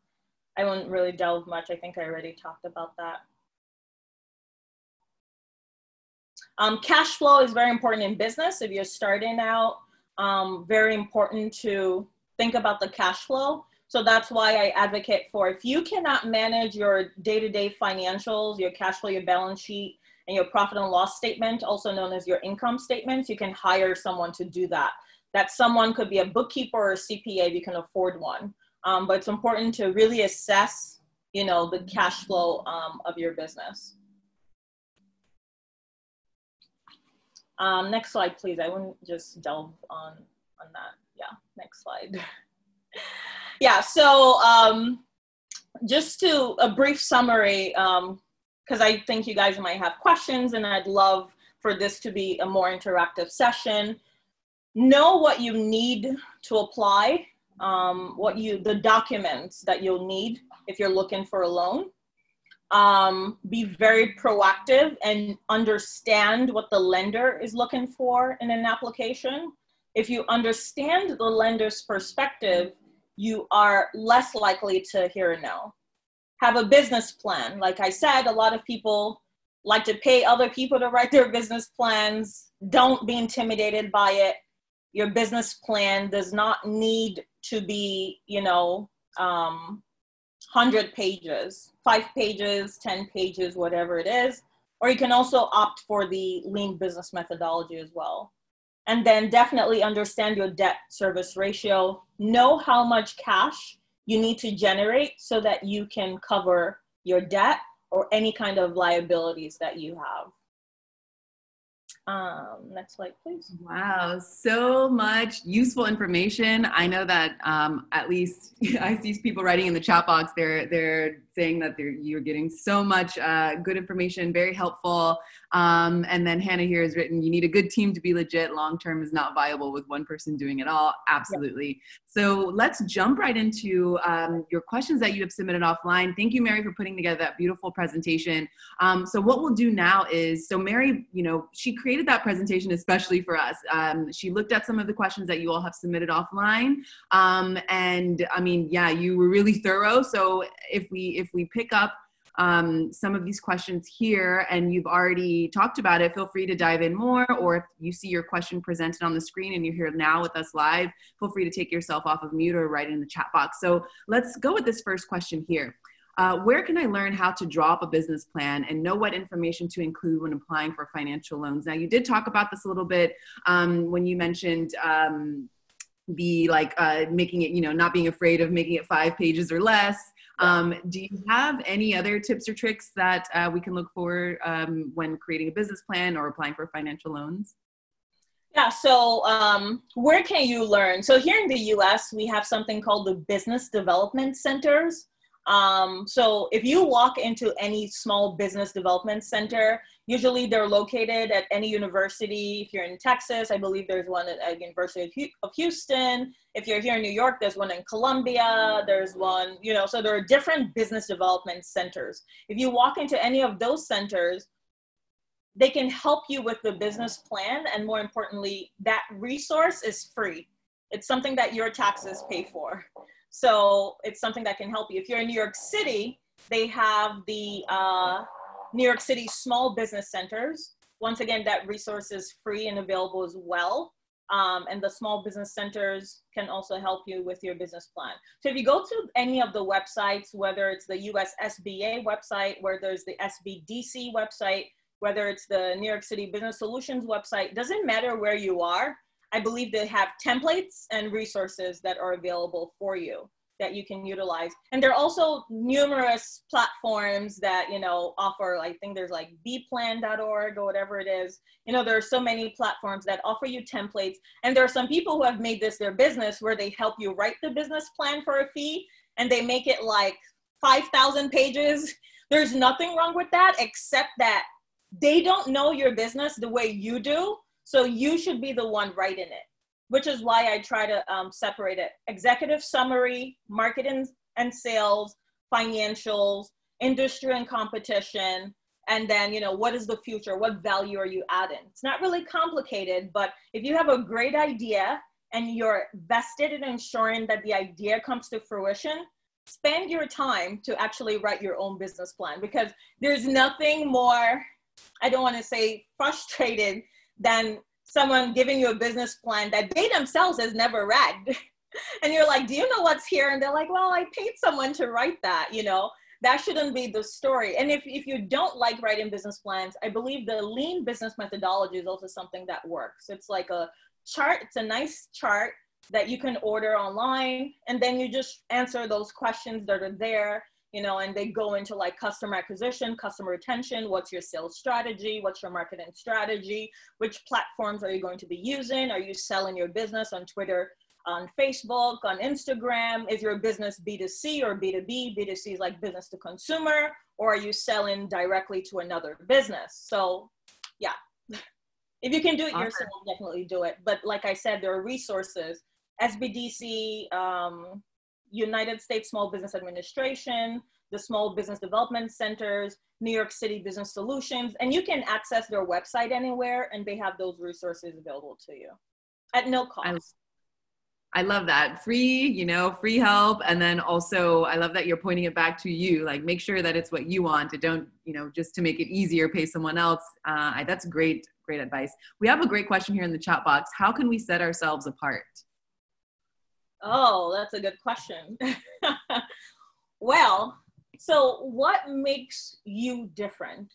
I won't really delve much. I think I already talked about that. Um, cash flow is very important in business. If you're starting out, um, very important to think about the cash flow. So that's why I advocate for if you cannot manage your day-to-day financials, your cash flow, your balance sheet, and your profit and loss statement, also known as your income statements, you can hire someone to do that. That someone could be a bookkeeper or a CPA if you can afford one um, but it's important to really assess, you know, the cash flow um, of your business. Um, next slide, please. I wouldn't just delve on, on that. Yeah, next slide. [LAUGHS] yeah, so um, just to a brief summary, because um, I think you guys might have questions and I'd love for this to be a more interactive session. Know what you need to apply um, what you the documents that you'll need if you're looking for a loan um, be very proactive and understand what the lender is looking for in an application if you understand the lender's perspective you are less likely to hear a no have a business plan like i said a lot of people like to pay other people to write their business plans don't be intimidated by it your business plan does not need to be, you know, um, 100 pages, five pages, 10 pages, whatever it is. Or you can also opt for the lean business methodology as well. And then definitely understand your debt service ratio. Know how much cash you need to generate so that you can cover your debt or any kind of liabilities that you have. Um, next slide, please. Wow, so much useful information. I know that um, at least [LAUGHS] I see people writing in the chat box. They're they're saying that you're getting so much uh, good information, very helpful. Um, and then Hannah here has written, you need a good team to be legit. Long term is not viable with one person doing it all. Absolutely. So let's jump right into um, your questions that you have submitted offline. Thank you, Mary, for putting together that beautiful presentation. Um, so what we'll do now is, so Mary, you know, she created that presentation especially for us. Um, she looked at some of the questions that you all have submitted offline. Um, and I mean, yeah, you were really thorough. So if we, if we pick up um, some of these questions here and you've already talked about it, feel free to dive in more. Or if you see your question presented on the screen and you're here now with us live, feel free to take yourself off of mute or write in the chat box. So let's go with this first question here. Uh, where can I learn how to draw up a business plan and know what information to include when applying for financial loans? Now, you did talk about this a little bit um, when you mentioned um, be like uh, making it, you know, not being afraid of making it five pages or less. Um, do you have any other tips or tricks that uh, we can look for um, when creating a business plan or applying for financial loans? Yeah, so um, where can you learn? So here in the US, we have something called the Business Development Centers. Um, so if you walk into any small business development center, usually they're located at any university. If you're in Texas, I believe there's one at, at University of Houston. If you're here in New York, there's one in Columbia. There's one, you know, so there are different business development centers. If you walk into any of those centers, they can help you with the business plan. And more importantly, that resource is free. It's something that your taxes pay for. So it's something that can help you. If you're in New York City, they have the uh, New York City Small Business Centers. Once again, that resource is free and available as well. Um, and the small business centers can also help you with your business plan. So if you go to any of the websites, whether it's the US SBA website, where there's the SBDC website, whether it's the New York City Business Solutions website, doesn't matter where you are, I believe they have templates and resources that are available for you that you can utilize. And there are also numerous platforms that, you know, offer, I think there's like bplan.org or whatever it is. You know, there are so many platforms that offer you templates. And there are some people who have made this their business where they help you write the business plan for a fee and they make it like 5,000 pages. [LAUGHS] There's nothing wrong with that except that they don't know your business the way you do so you should be the one writing it, which is why I try to um, separate it. Executive summary, marketing and sales, financials, industry and competition, and then you know what is the future what value are you adding it's not really complicated but if you have a great idea and you're vested in ensuring that the idea comes to fruition spend your time to actually write your own business plan because there's nothing more i don't want to say frustrated than someone giving you a business plan that they themselves has never read. [LAUGHS] and you're like, do you know what's here? And they're like, well, I paid someone to write that, you know? That shouldn't be the story. And if, if you don't like writing business plans, I believe the lean business methodology is also something that works. It's like a chart, it's a nice chart that you can order online, and then you just answer those questions that are there you know, and they go into like customer acquisition, customer retention, what's your sales strategy, what's your marketing strategy, which platforms are you going to be using? Are you selling your business on Twitter, on Facebook, on Instagram? Is your business B2C or B2B? B2C is like business to consumer, or are you selling directly to another business? So, yeah. If you can do it awesome. yourself, definitely do it. But like I said, there are resources. SBDC, um, United States Small Business Administration, the Small Business Development Centers, New York City Business Solutions, and you can access their website anywhere and they have those resources available to you at no cost. I, I love that. Free, you know, free help. And then also, I love that you're pointing it back to you. Like, make sure that it's what you want. To don't, you know, just to make it easier, pay someone else. Uh, that's great, great advice. We have a great question here in the chat box. How can we set ourselves apart? Oh, that's a good question. [LAUGHS] well, so what makes you different?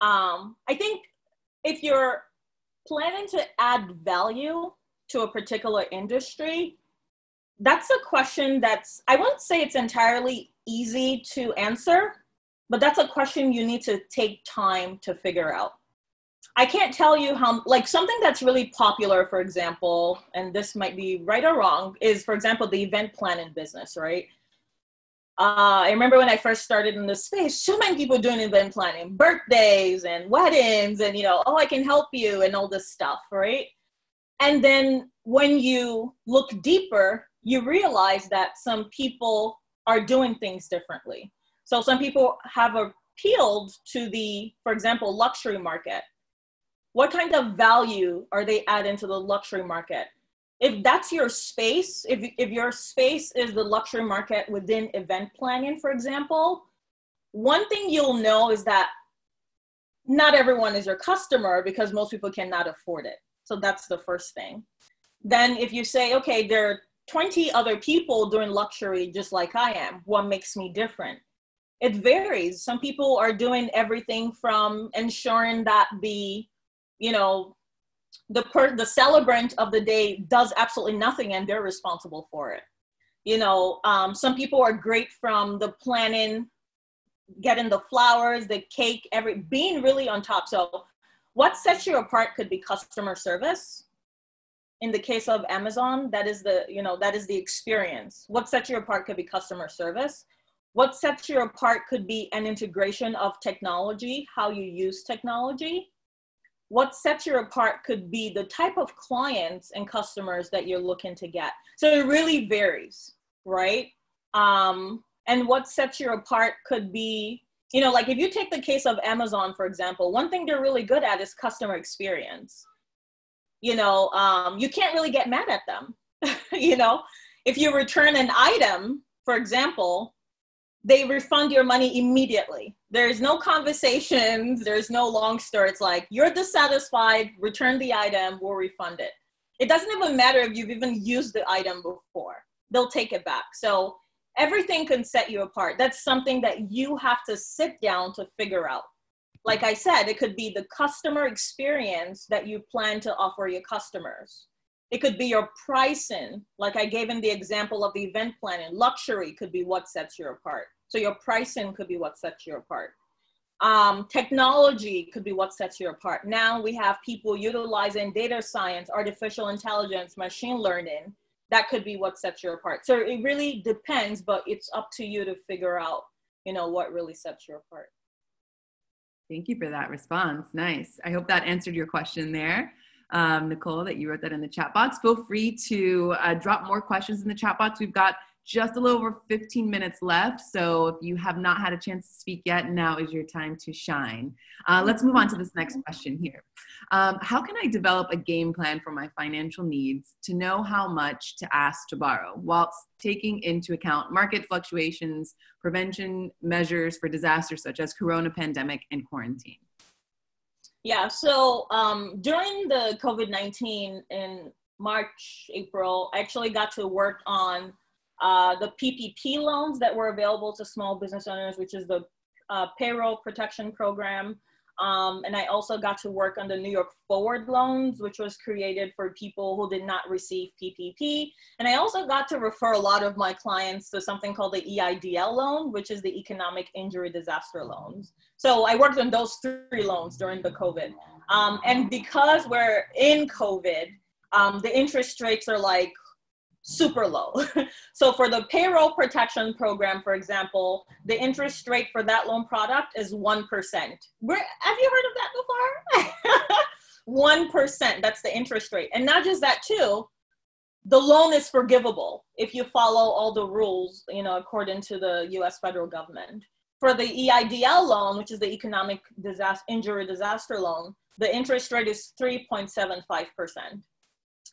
Um, I think if you're planning to add value to a particular industry, that's a question that's, I won't say it's entirely easy to answer, but that's a question you need to take time to figure out. I can't tell you how, like something that's really popular, for example, and this might be right or wrong, is for example, the event planning business, right? Uh, I remember when I first started in this space, so many people doing event planning, birthdays and weddings, and you know, oh, I can help you, and all this stuff, right? And then when you look deeper, you realize that some people are doing things differently. So some people have appealed to the, for example, luxury market what kind of value are they adding to the luxury market? If that's your space if, if your space is the luxury market within event planning for example one thing you'll know is that not everyone is your customer because most people cannot afford it. So that's the first thing. Then if you say okay there are 20 other people doing luxury just like i am what makes me different? It varies. Some people are doing everything from ensuring that the you know the per the celebrant of the day does absolutely nothing and they're responsible for it. You know um, some people are great from the planning getting the flowers the cake every being really on top. So what sets you apart could be customer service. In the case of amazon that is the you know that is the experience. What sets you apart could be customer service. What sets you apart could be an integration of technology, how you use technology. What sets you apart could be the type of clients and customers that you're looking to get. So it really varies, right? Um, and what sets you apart could be, you know, like if you take the case of Amazon, for example, one thing they're really good at is customer experience. You know, um, you can't really get mad at them. [LAUGHS] you know, if you return an item, for example, they refund your money immediately. There's no conversations, there's no long story. It's like, you're dissatisfied, return the item, we'll refund it. It doesn't even matter if you've even used the item before, they'll take it back. So everything can set you apart. That's something that you have to sit down to figure out. Like I said, it could be the customer experience that you plan to offer your customers it could be your pricing, like I gave in the example of the event planning. Luxury could be what sets you apart. So your pricing could be what sets you apart. Um, technology could be what sets you apart. Now we have people utilizing data science, artificial intelligence, machine learning. That could be what sets you apart. So it really depends, but it's up to you to figure out, you know, what really sets you apart. Thank you for that response. Nice. I hope that answered your question there um, Nicole, that you wrote that in the chat box. Feel free to uh, drop more questions in the chat box. We've got just a little over 15 minutes left. So if you have not had a chance to speak yet, now is your time to shine. Uh, let's move on to this next question here. Um, how can I develop a game plan for my financial needs to know how much to ask to borrow whilst taking into account market fluctuations, prevention measures for disasters such as corona pandemic and quarantine? Yeah, so um, during the COVID 19 in March, April, I actually got to work on uh, the PPP loans that were available to small business owners, which is the uh, payroll protection program. Um, and I also got to work on the New York Forward loans, which was created for people who did not receive PPP. And I also got to refer a lot of my clients to something called the EIDL loan, which is the Economic Injury Disaster Loans. So I worked on those three loans during the COVID. Um, and because we're in COVID, um, the interest rates are like super low. [LAUGHS] so for the payroll protection program, for example, the interest rate for that loan product is 1%. Where, have you heard of that before? [LAUGHS] 1%, that's the interest rate. And not just that too, the loan is forgivable if you follow all the rules, you know, according to the US federal government. For the EIDL loan, which is the economic disaster injury disaster loan, the interest rate is 3.75%.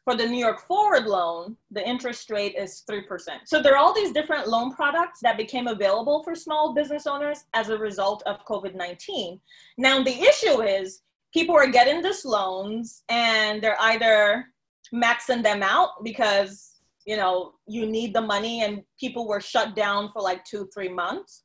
For the New York Forward loan, the interest rate is 3%. So there are all these different loan products that became available for small business owners as a result of COVID 19. Now, the issue is people are getting these loans and they're either maxing them out because you know you need the money and people were shut down for like two three months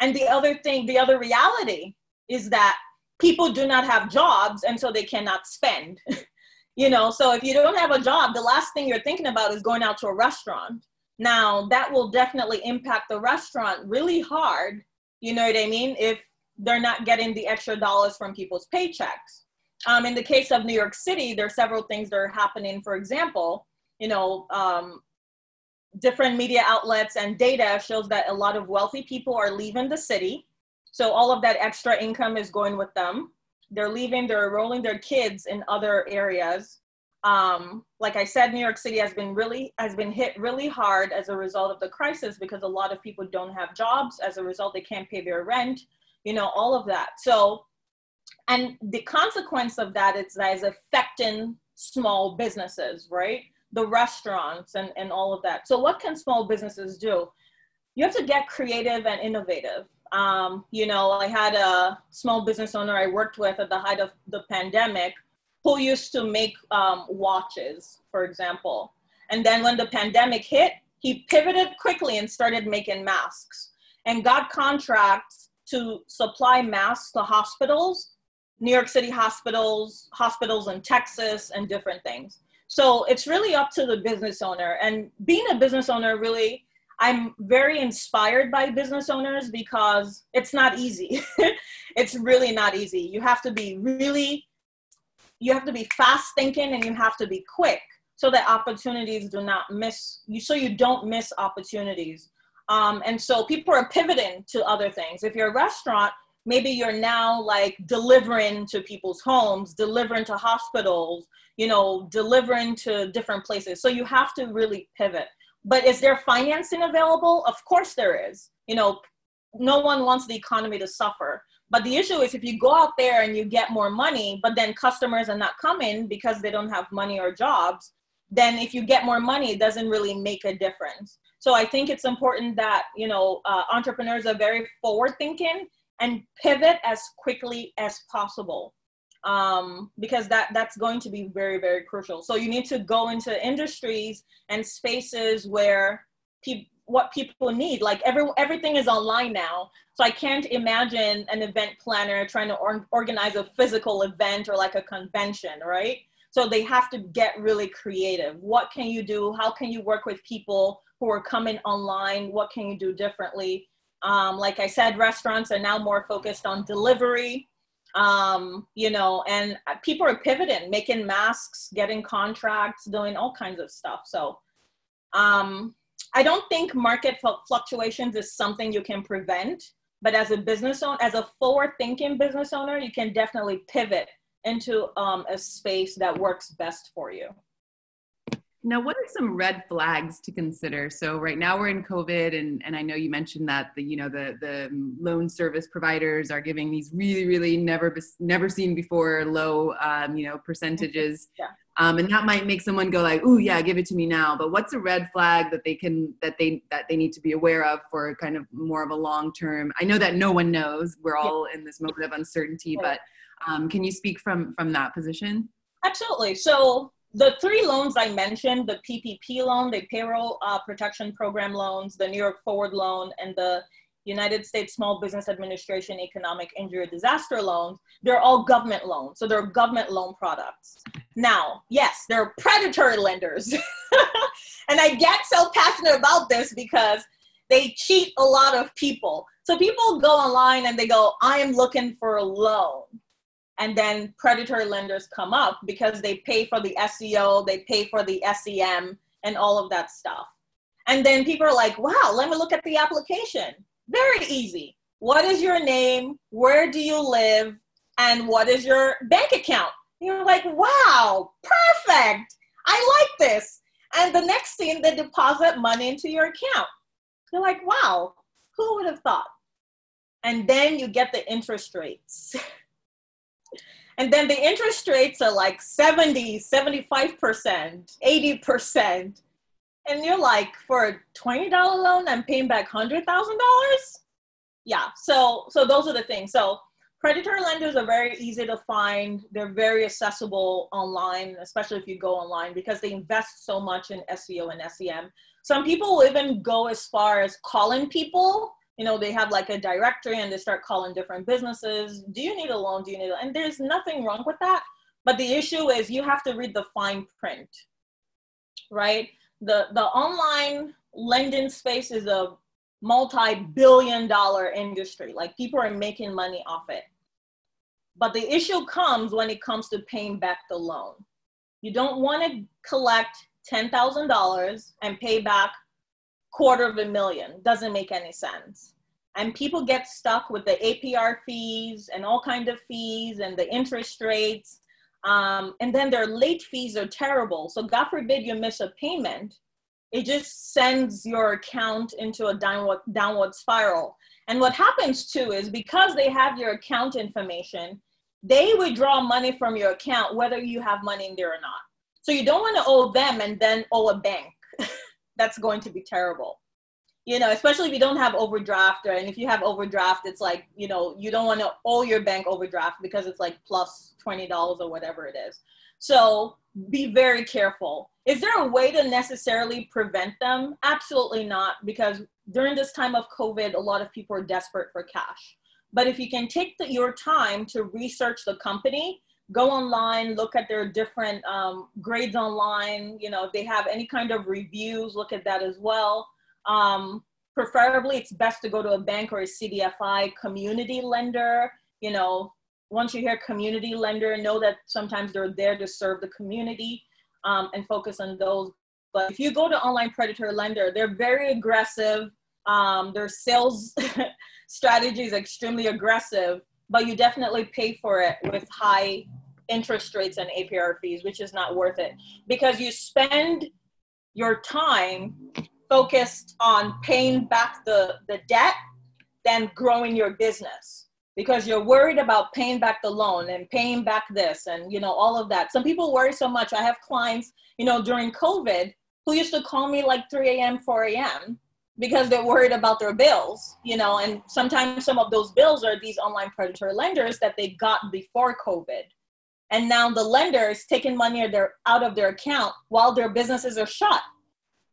and the other thing the other reality is that people do not have jobs and so they cannot spend [LAUGHS] you know so if you don't have a job the last thing you're thinking about is going out to a restaurant. Now that will definitely impact the restaurant really hard you know what i mean if they're not getting the extra dollars from people's paychecks. Um, in the case of new york city there are several things that are happening. For example you know um, different media outlets and data shows that a lot of wealthy people are leaving the city. So all of that extra income is going with them they're leaving, they're enrolling their kids in other areas. Um, like I said, New York City has been really has been hit really hard as a result of the crisis because a lot of people don't have jobs. As a result, they can't pay their rent. You know, all of that. So, and the consequence of that is that is affecting small businesses, right? The restaurants and and all of that. So, what can small businesses do? You have to get creative and innovative. Um, you know, I had a small business owner I worked with at the height of the pandemic who used to make um, watches, for example. And then when the pandemic hit, he pivoted quickly and started making masks and got contracts to supply masks to hospitals, New York City hospitals, hospitals in Texas, and different things. So it's really up to the business owner. And being a business owner really I'm very inspired by business owners because it's not easy. [LAUGHS] it's really not easy. You have to be really, you have to be fast thinking and you have to be quick so that opportunities do not miss you, so you don't miss opportunities. Um, and so people are pivoting to other things. If you're a restaurant, maybe you're now like delivering to people's homes, delivering to hospitals, you know, delivering to different places. So you have to really pivot. But is there financing available? Of course there is. You know, no one wants the economy to suffer. But the issue is if you go out there and you get more money, but then customers are not coming because they don't have money or jobs, then if you get more money, it doesn't really make a difference. So I think it's important that you know uh, entrepreneurs are very forward thinking and pivot as quickly as possible um, because that that's going to be very very crucial. So you need to go into industries and spaces where people what people need. Like every everything is online now, so I can't imagine an event planner trying to or, organize a physical event or like a convention, right? So they have to get really creative. What can you do? How can you work with people who are coming online? What can you do differently? Um, like I said, restaurants are now more focused on delivery, um, you know, and people are pivoting, making masks, getting contracts, doing all kinds of stuff. So um, I don't think market fluctuations is something you can prevent, but as a business owner, as a forward thinking business owner, you can definitely pivot into um, a space that works best for you. Now, what are some red flags to consider? So right now we're in COVID, and, and I know you mentioned that the you know the the loan service providers are giving these really really never never seen before low um, you know percentages, [LAUGHS] yeah. um, and that might make someone go like, "Ooh, yeah, give it to me now." But what's a red flag that they can that they that they need to be aware of for kind of more of a long term? I know that no one knows. We're all yeah. in this moment of uncertainty, but um, can you speak from from that position? Absolutely. So the three loans I mentioned, the PPP loan, the payroll uh, protection program loans, the New York Forward loan, and the United States Small Business Administration Economic Injury Disaster loans, they're all government loans. So they're government loan products. Now, yes, they're predatory lenders. [LAUGHS] and I get so passionate about this because they cheat a lot of people. So people go online and they go, I am looking for a loan and then predatory lenders come up because they pay for the SEO, they pay for the SEM, and all of that stuff. And then people are like, wow, let me look at the application. Very easy. What is your name? Where do you live? And what is your bank account? You're like, wow, perfect. I like this. And the next thing, they deposit money into your account. You're like, wow, who would have thought? And then you get the interest rates. [LAUGHS] And then the interest rates are like 70, 75%, 80%. And you're like, for a $20 loan, I'm paying back $100,000? Yeah, so, so those are the things. So predatory lenders are very easy to find. They're very accessible online, especially if you go online because they invest so much in SEO and SEM. Some people will even go as far as calling people you know they have like a directory and they start calling different businesses. Do you need a loan? Do you need a and there's nothing wrong with that. But the issue is you have to read the fine print right? The the online lending space is a multi-billion dollar industry. Like people are making money off it. But the issue comes when it comes to paying back the loan. You don't want to collect $10,000 and pay back quarter of a million. Doesn't make any sense. And people get stuck with the APR fees and all kind of fees and the interest rates. Um, and then their late fees are terrible. So God forbid you miss a payment, it just sends your account into a downward downward spiral. And what happens too is because they have your account information, they withdraw money from your account whether you have money in there or not. So you don't want to owe them and then owe a bank. [LAUGHS] that's going to be terrible. You know especially if you don't have overdraft or and if you have overdraft it's like you know you don't want to owe your bank overdraft because it's like plus $20 or whatever it is. So be very careful. Is there a way to necessarily prevent them? Absolutely not because during this time of covid a lot of people are desperate for cash. But if you can take the, your time to research the company go online, look at their different um, grades online. You know, if they have any kind of reviews, look at that as well. Um, preferably, it's best to go to a bank or a CDFI community lender. You know, once you hear community lender, know that sometimes they're there to serve the community um, and focus on those. But if you go to online predator lender, they're very aggressive. Um, their sales [LAUGHS] strategy is extremely aggressive, but you definitely pay for it with high interest rates and APR fees, which is not worth it. Because you spend your time focused on paying back the, the debt than growing your business. Because you're worried about paying back the loan and paying back this and you know all of that. Some people worry so much. I have clients you know during covid who used to call me like 3 a.m 4 a.m because they're worried about their bills you know and sometimes some of those bills are these online predatory lenders that they got before covid and now the lender is taking money out of their account while their businesses are shut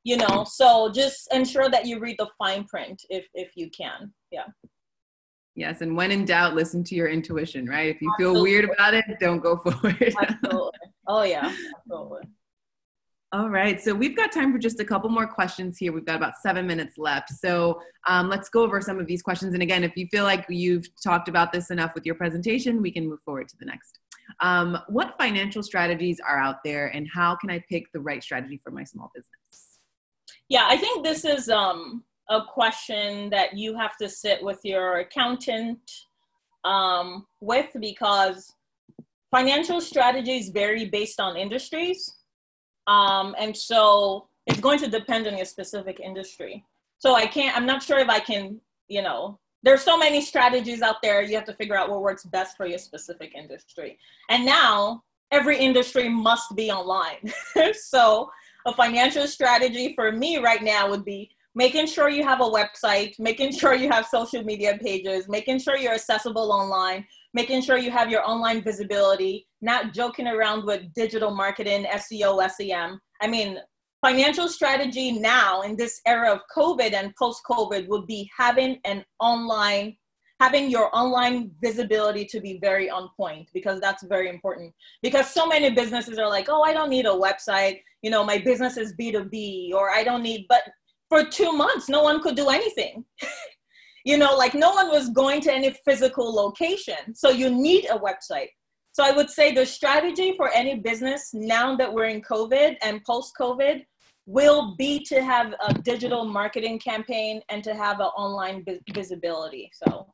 you know so just ensure that you read the fine print if if you can yeah yes and when in doubt listen to your intuition right if you absolutely. feel weird about it don't go [LAUGHS] forward absolutely. oh yeah absolutely all right, so we've got time for just a couple more questions here. We've got about seven minutes left. So um, let's go over some of these questions. And again, if you feel like you've talked about this enough with your presentation, we can move forward to the next. Um, what financial strategies are out there and how can I pick the right strategy for my small business? Yeah, I think this is um, a question that you have to sit with your accountant um, with because financial strategies vary based on industries. Um, and so it's going to depend on your specific industry. So I can't, I'm not sure if I can, you know, there's so many strategies out there. You have to figure out what works best for your specific industry. And now every industry must be online. [LAUGHS] so a financial strategy for me right now would be making sure you have a website, making sure you have social media pages, making sure you're accessible online, making sure you have your online visibility, not joking around with digital marketing, SEO, SEM. I mean, financial strategy now in this era of COVID and post COVID would be having an online, having your online visibility to be very on point because that's very important. Because so many businesses are like, oh, I don't need a website, you know, my business is B2B, or I don't need, but for two months, no one could do anything. [LAUGHS] you know, like no one was going to any physical location. So you need a website. So I would say the strategy for any business now that we're in COVID and post COVID will be to have a digital marketing campaign and to have an online visibility. So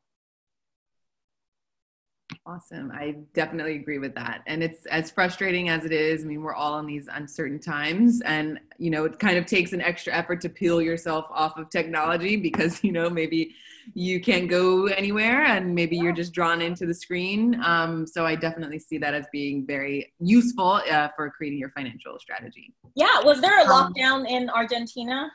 Awesome. I definitely agree with that. And it's as frustrating as it is. I mean, we're all in these uncertain times and, you know, it kind of takes an extra effort to peel yourself off of technology because, you know, maybe you can't go anywhere and maybe you're just drawn into the screen. Um, so I definitely see that as being very useful uh, for creating your financial strategy. Yeah. Was there a um, lockdown um, in Argentina?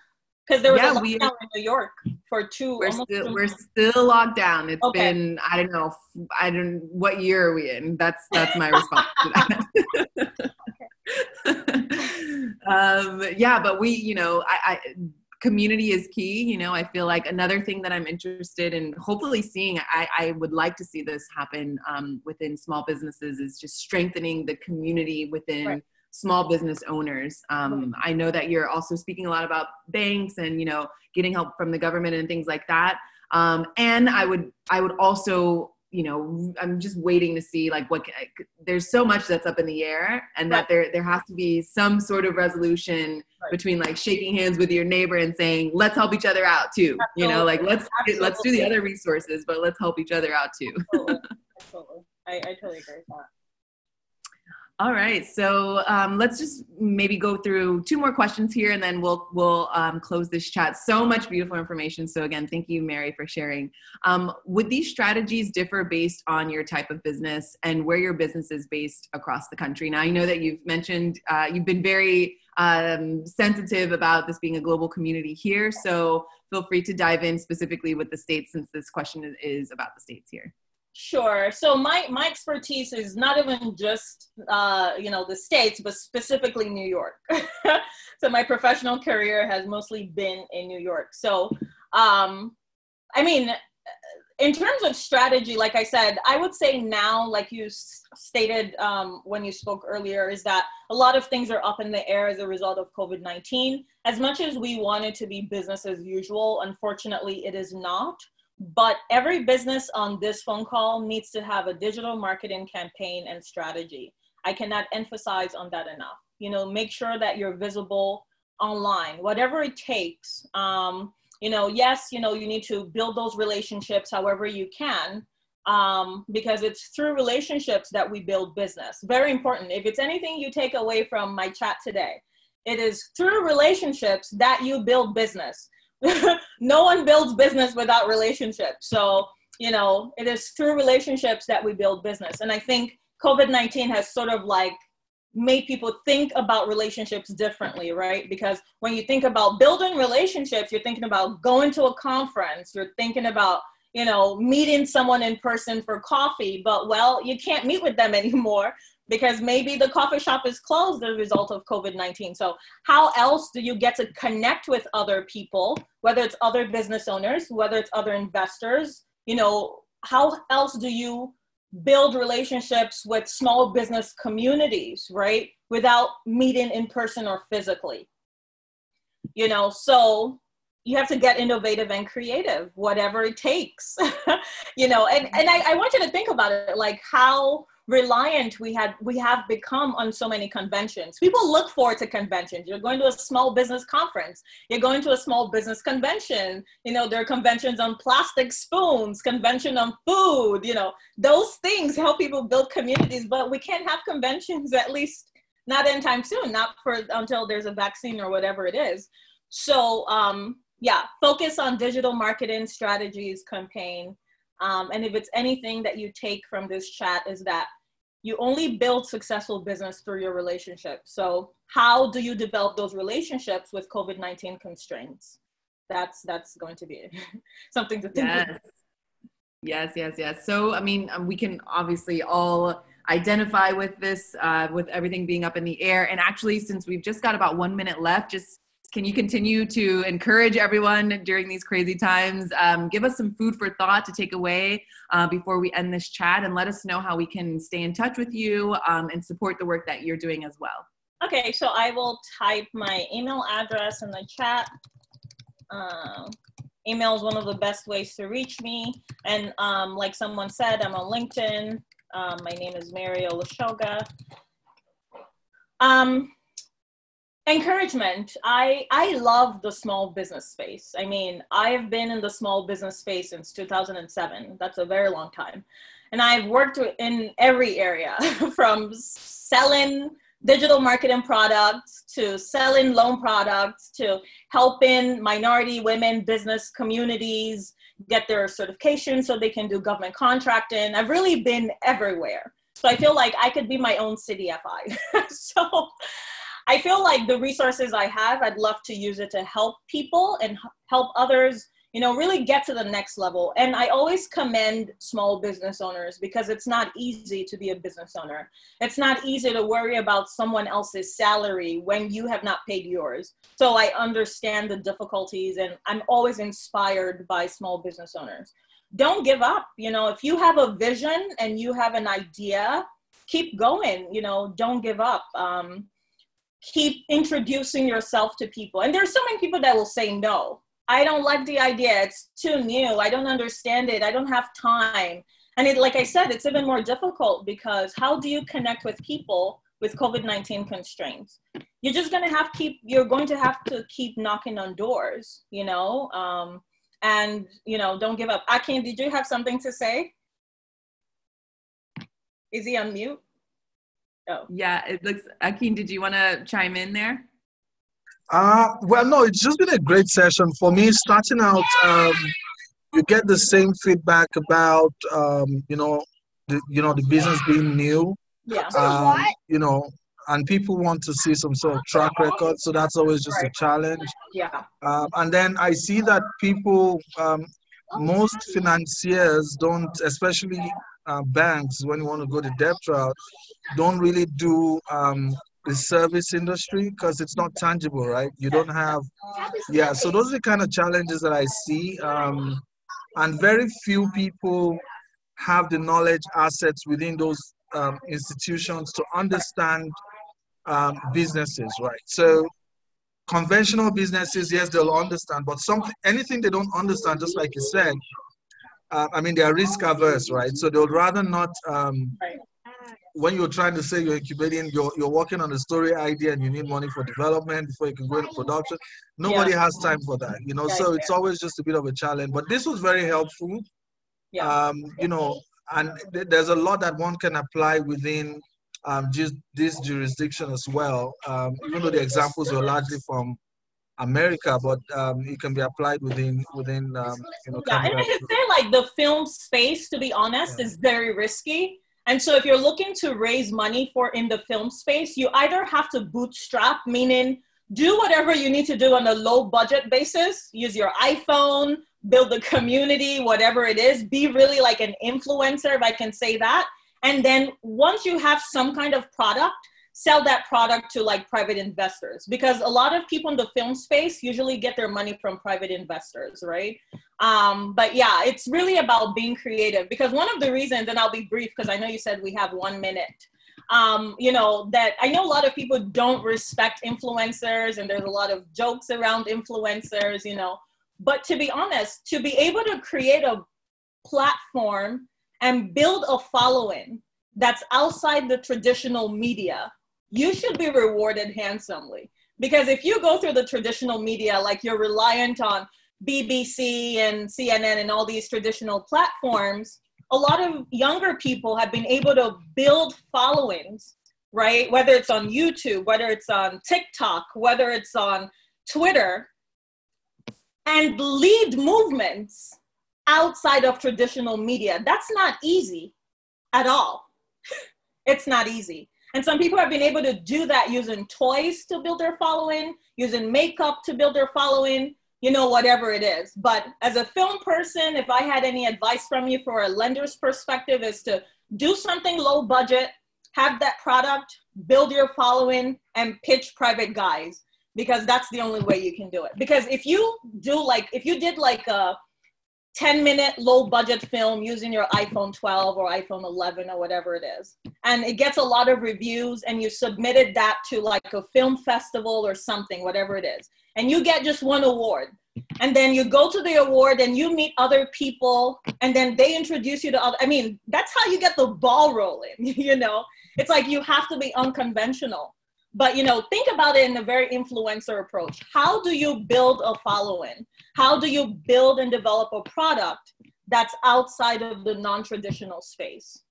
Because there was yeah, a lockdown we, in New York for two. We're still we're still locked down. It's okay. been I don't know I don't what year are we in. That's that's my response to that. [LAUGHS] [LAUGHS] um, yeah, but we you know I, I community is key you know i feel like another thing that i'm interested in hopefully seeing i, I would like to see this happen um, within small businesses is just strengthening the community within right small business owners. Um, I know that you're also speaking a lot about banks and you know getting help from the government and things like that. Um, and I would I would also you know I'm just waiting to see like what there's so much that's up in the air and that there there has to be some sort of resolution right. between like shaking hands with your neighbor and saying let's help each other out too Absolutely. you know like let's let's do the other resources but let's help each other out too Absolutely. [LAUGHS] Absolutely. I, I totally agree with that all right, so um, let's just maybe go through two more questions here, and then we'll we'll um, close this chat. So much beautiful information. So again, thank you, Mary, for sharing. Um, would these strategies differ based on your type of business and where your business is based across the country? Now, I know that you've mentioned uh, you've been very um, sensitive about this being a global community here. So feel free to dive in specifically with the states, since this question is about the states here. Sure. So my my expertise is not even just uh, you know the states, but specifically New York. [LAUGHS] so my professional career has mostly been in New York. So um, I mean, in terms of strategy, like I said, I would say now, like you stated um, when you spoke earlier, is that a lot of things are up in the air as a result of COVID 19. As much as we want it to be business as usual, unfortunately, it is not. But every business on this phone call needs to have a digital marketing campaign and strategy. I cannot emphasize on that enough. You know, make sure that you're visible online, whatever it takes. Um, you know, yes, you know, you need to build those relationships however you can, um, because it's through relationships that we build business. Very important. If it's anything you take away from my chat today, it is through relationships that you build business. [LAUGHS] no one builds business without relationships. So, you know, it is through relationships that we build business. And I think COVID 19 has sort of like made people think about relationships differently, right? Because when you think about building relationships, you're thinking about going to a conference, you're thinking about you know, meeting someone in person for coffee, but well, you can't meet with them [LAUGHS] anymore because maybe the coffee shop is closed as a result of COVID 19. So, how else do you get to connect with other people, whether it's other business owners, whether it's other investors? You know, how else do you build relationships with small business communities, right? Without meeting in person or physically. You know, so you have to get innovative and creative whatever it takes [LAUGHS] you know and, and I, I want you to think about it like how reliant we had we have become on so many conventions. People look forward to conventions. You're going to a small business conference. You're going to a small business convention. You know there are conventions on plastic spoons convention on food you know. Those things help people build communities but we can't have conventions [LAUGHS] at least not anytime soon not for until there's a vaccine or whatever it is. So um yeah, focus on digital marketing strategies, campaign. Um, and if it's anything that you take from this chat is that you only build successful business through your relationship. So how do you develop those relationships with COVID-19 constraints? That's, that's going to be [LAUGHS] something to think yes. Yes, yes, yes. So, I mean, um, we can obviously all identify with this, uh, with everything being up in the air. And actually, since we've just got about one minute left, just can you continue to encourage everyone during these crazy times? Um, give us some food for thought to take away uh, before we end this chat and let us know how we can stay in touch with you um, and support the work that you're doing as well. Okay, so I will type my email address in the chat. Um, email is one of the best ways to reach me. And um, like someone said, I'm on LinkedIn. Um, my name is Mary Olusoga. Um, encouragement. I i love the small business space. I mean i've been in the small business space since 2007 that's a very long time. And i've worked in every area [LAUGHS] from selling digital marketing products to selling loan products to helping minority women business communities get their certification so they can do government contracting. I've really been everywhere. So i feel like i could be my own CDFI [LAUGHS] so I feel like the resources I have, I'd love to use it to help people and help others, you know, really get to the next level. And I always commend small business owners because it's not easy to be a business owner. It's not easy to worry about someone else's salary when you have not paid yours. So I understand the difficulties and I'm always inspired by small business owners. Don't give up. You know, if you have a vision and you have an idea, keep going. You know, don't give up. Um, keep introducing yourself to people. And there's so many people that will say no. I don't like the idea. It's too new. I don't understand it. I don't have time. And it, like I said, it's even more difficult because how do you connect with people with COVID-19 constraints? You're just going to have keep, you're going to have to keep knocking on doors, you know? Um, and, you know, don't give up. Akin, did you have something to say? Is he on mute? Oh. Yeah, it looks. Akin, did you want to chime in there? Uh, well, no, it's just been a great session for me. Starting out, um, you get the same feedback about, um, you know, the, you know, the business being new. Yeah. Um, you know, and people want to see some sort of track record, so that's always just a challenge. Yeah. Um, and then I see that people, um, most financiers don't, especially uh, banks, when you want to go the debt route, don't really do um, the service industry because it's not tangible, right? You don't have, yeah. So those are the kind of challenges that I see, um, and very few people have the knowledge assets within those um, institutions to understand um, businesses, right? So conventional businesses, yes, they'll understand, but something, anything they don't understand, just like you said, uh, I mean, they are risk averse, right? So they would rather not um, when you're trying to say you're incubating, you're, you're working on a story idea and you need money for development before you can go into production. Nobody yeah. has time for that, you know, so it's always just a bit of a challenge. But this was very helpful. Yeah. Um, you know, and th- there's a lot that one can apply within um, just this jurisdiction as well. Um, even though the examples are largely from America, but um, it can be applied within within um, you know. Yeah, and I can say like the film space, to be honest, yeah. is very risky. And so, if you're looking to raise money for in the film space, you either have to bootstrap, meaning do whatever you need to do on a low budget basis, use your iPhone, build a community, whatever it is, be really like an influencer, if I can say that. And then once you have some kind of product, sell that product to like private investors. Because a lot of people in the film space usually get their money from private investors right? Um, but yeah it's really about being creative. Because one of the reasons and i'll be brief because i know you said we have one minute um, you know that i know a lot of people don't respect influencers and there's a lot of jokes around influencers you know. But to be honest to be able to create a platform and build a following that's outside the traditional media you should be rewarded handsomely. Because if you go through the traditional media, like you're reliant on BBC and CNN and all these traditional platforms, a lot of younger people have been able to build followings, right? Whether it's on YouTube, whether it's on TikTok, whether it's on Twitter, and lead movements outside of traditional media. That's not easy at all. [LAUGHS] it's not easy. And some people have been able to do that using toys to build their following, using makeup to build their following, you know, whatever it is. But as a film person, if I had any advice from you for a lender's perspective, is to do something low budget, have that product, build your following, and pitch private guys because that's the only way you can do it. Because if you do like, if you did like a 10 minute low budget film using your iPhone 12 or iPhone 11 or whatever it is. And it gets a lot of reviews and you submitted that to like a film festival or something, whatever it is. And you get just one award. And then you go to the award and you meet other people and then they introduce you to other I mean, that's how you get the ball rolling, [LAUGHS] you know. It's like you have to be unconventional but you know think about it in a very influencer approach how do you build a following how do you build and develop a product that's outside of the non-traditional space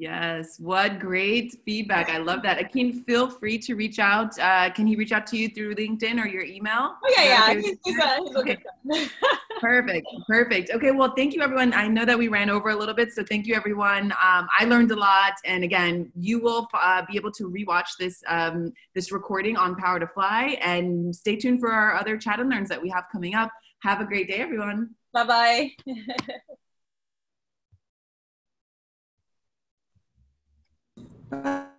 Yes, what great feedback. I love that. Akin, feel free to reach out. Uh, can he reach out to you through LinkedIn or your email? Oh, yeah, yeah. He's, he's, a, he's okay. [LAUGHS] perfect, perfect. Okay, well, thank you, everyone. I know that we ran over a little bit, so thank you, everyone. Um, I learned a lot. And again, you will uh, be able to rewatch this, um, this recording on Power to Fly. And stay tuned for our other chat and learns that we have coming up. Have a great day, everyone. Bye-bye. [LAUGHS] Uh,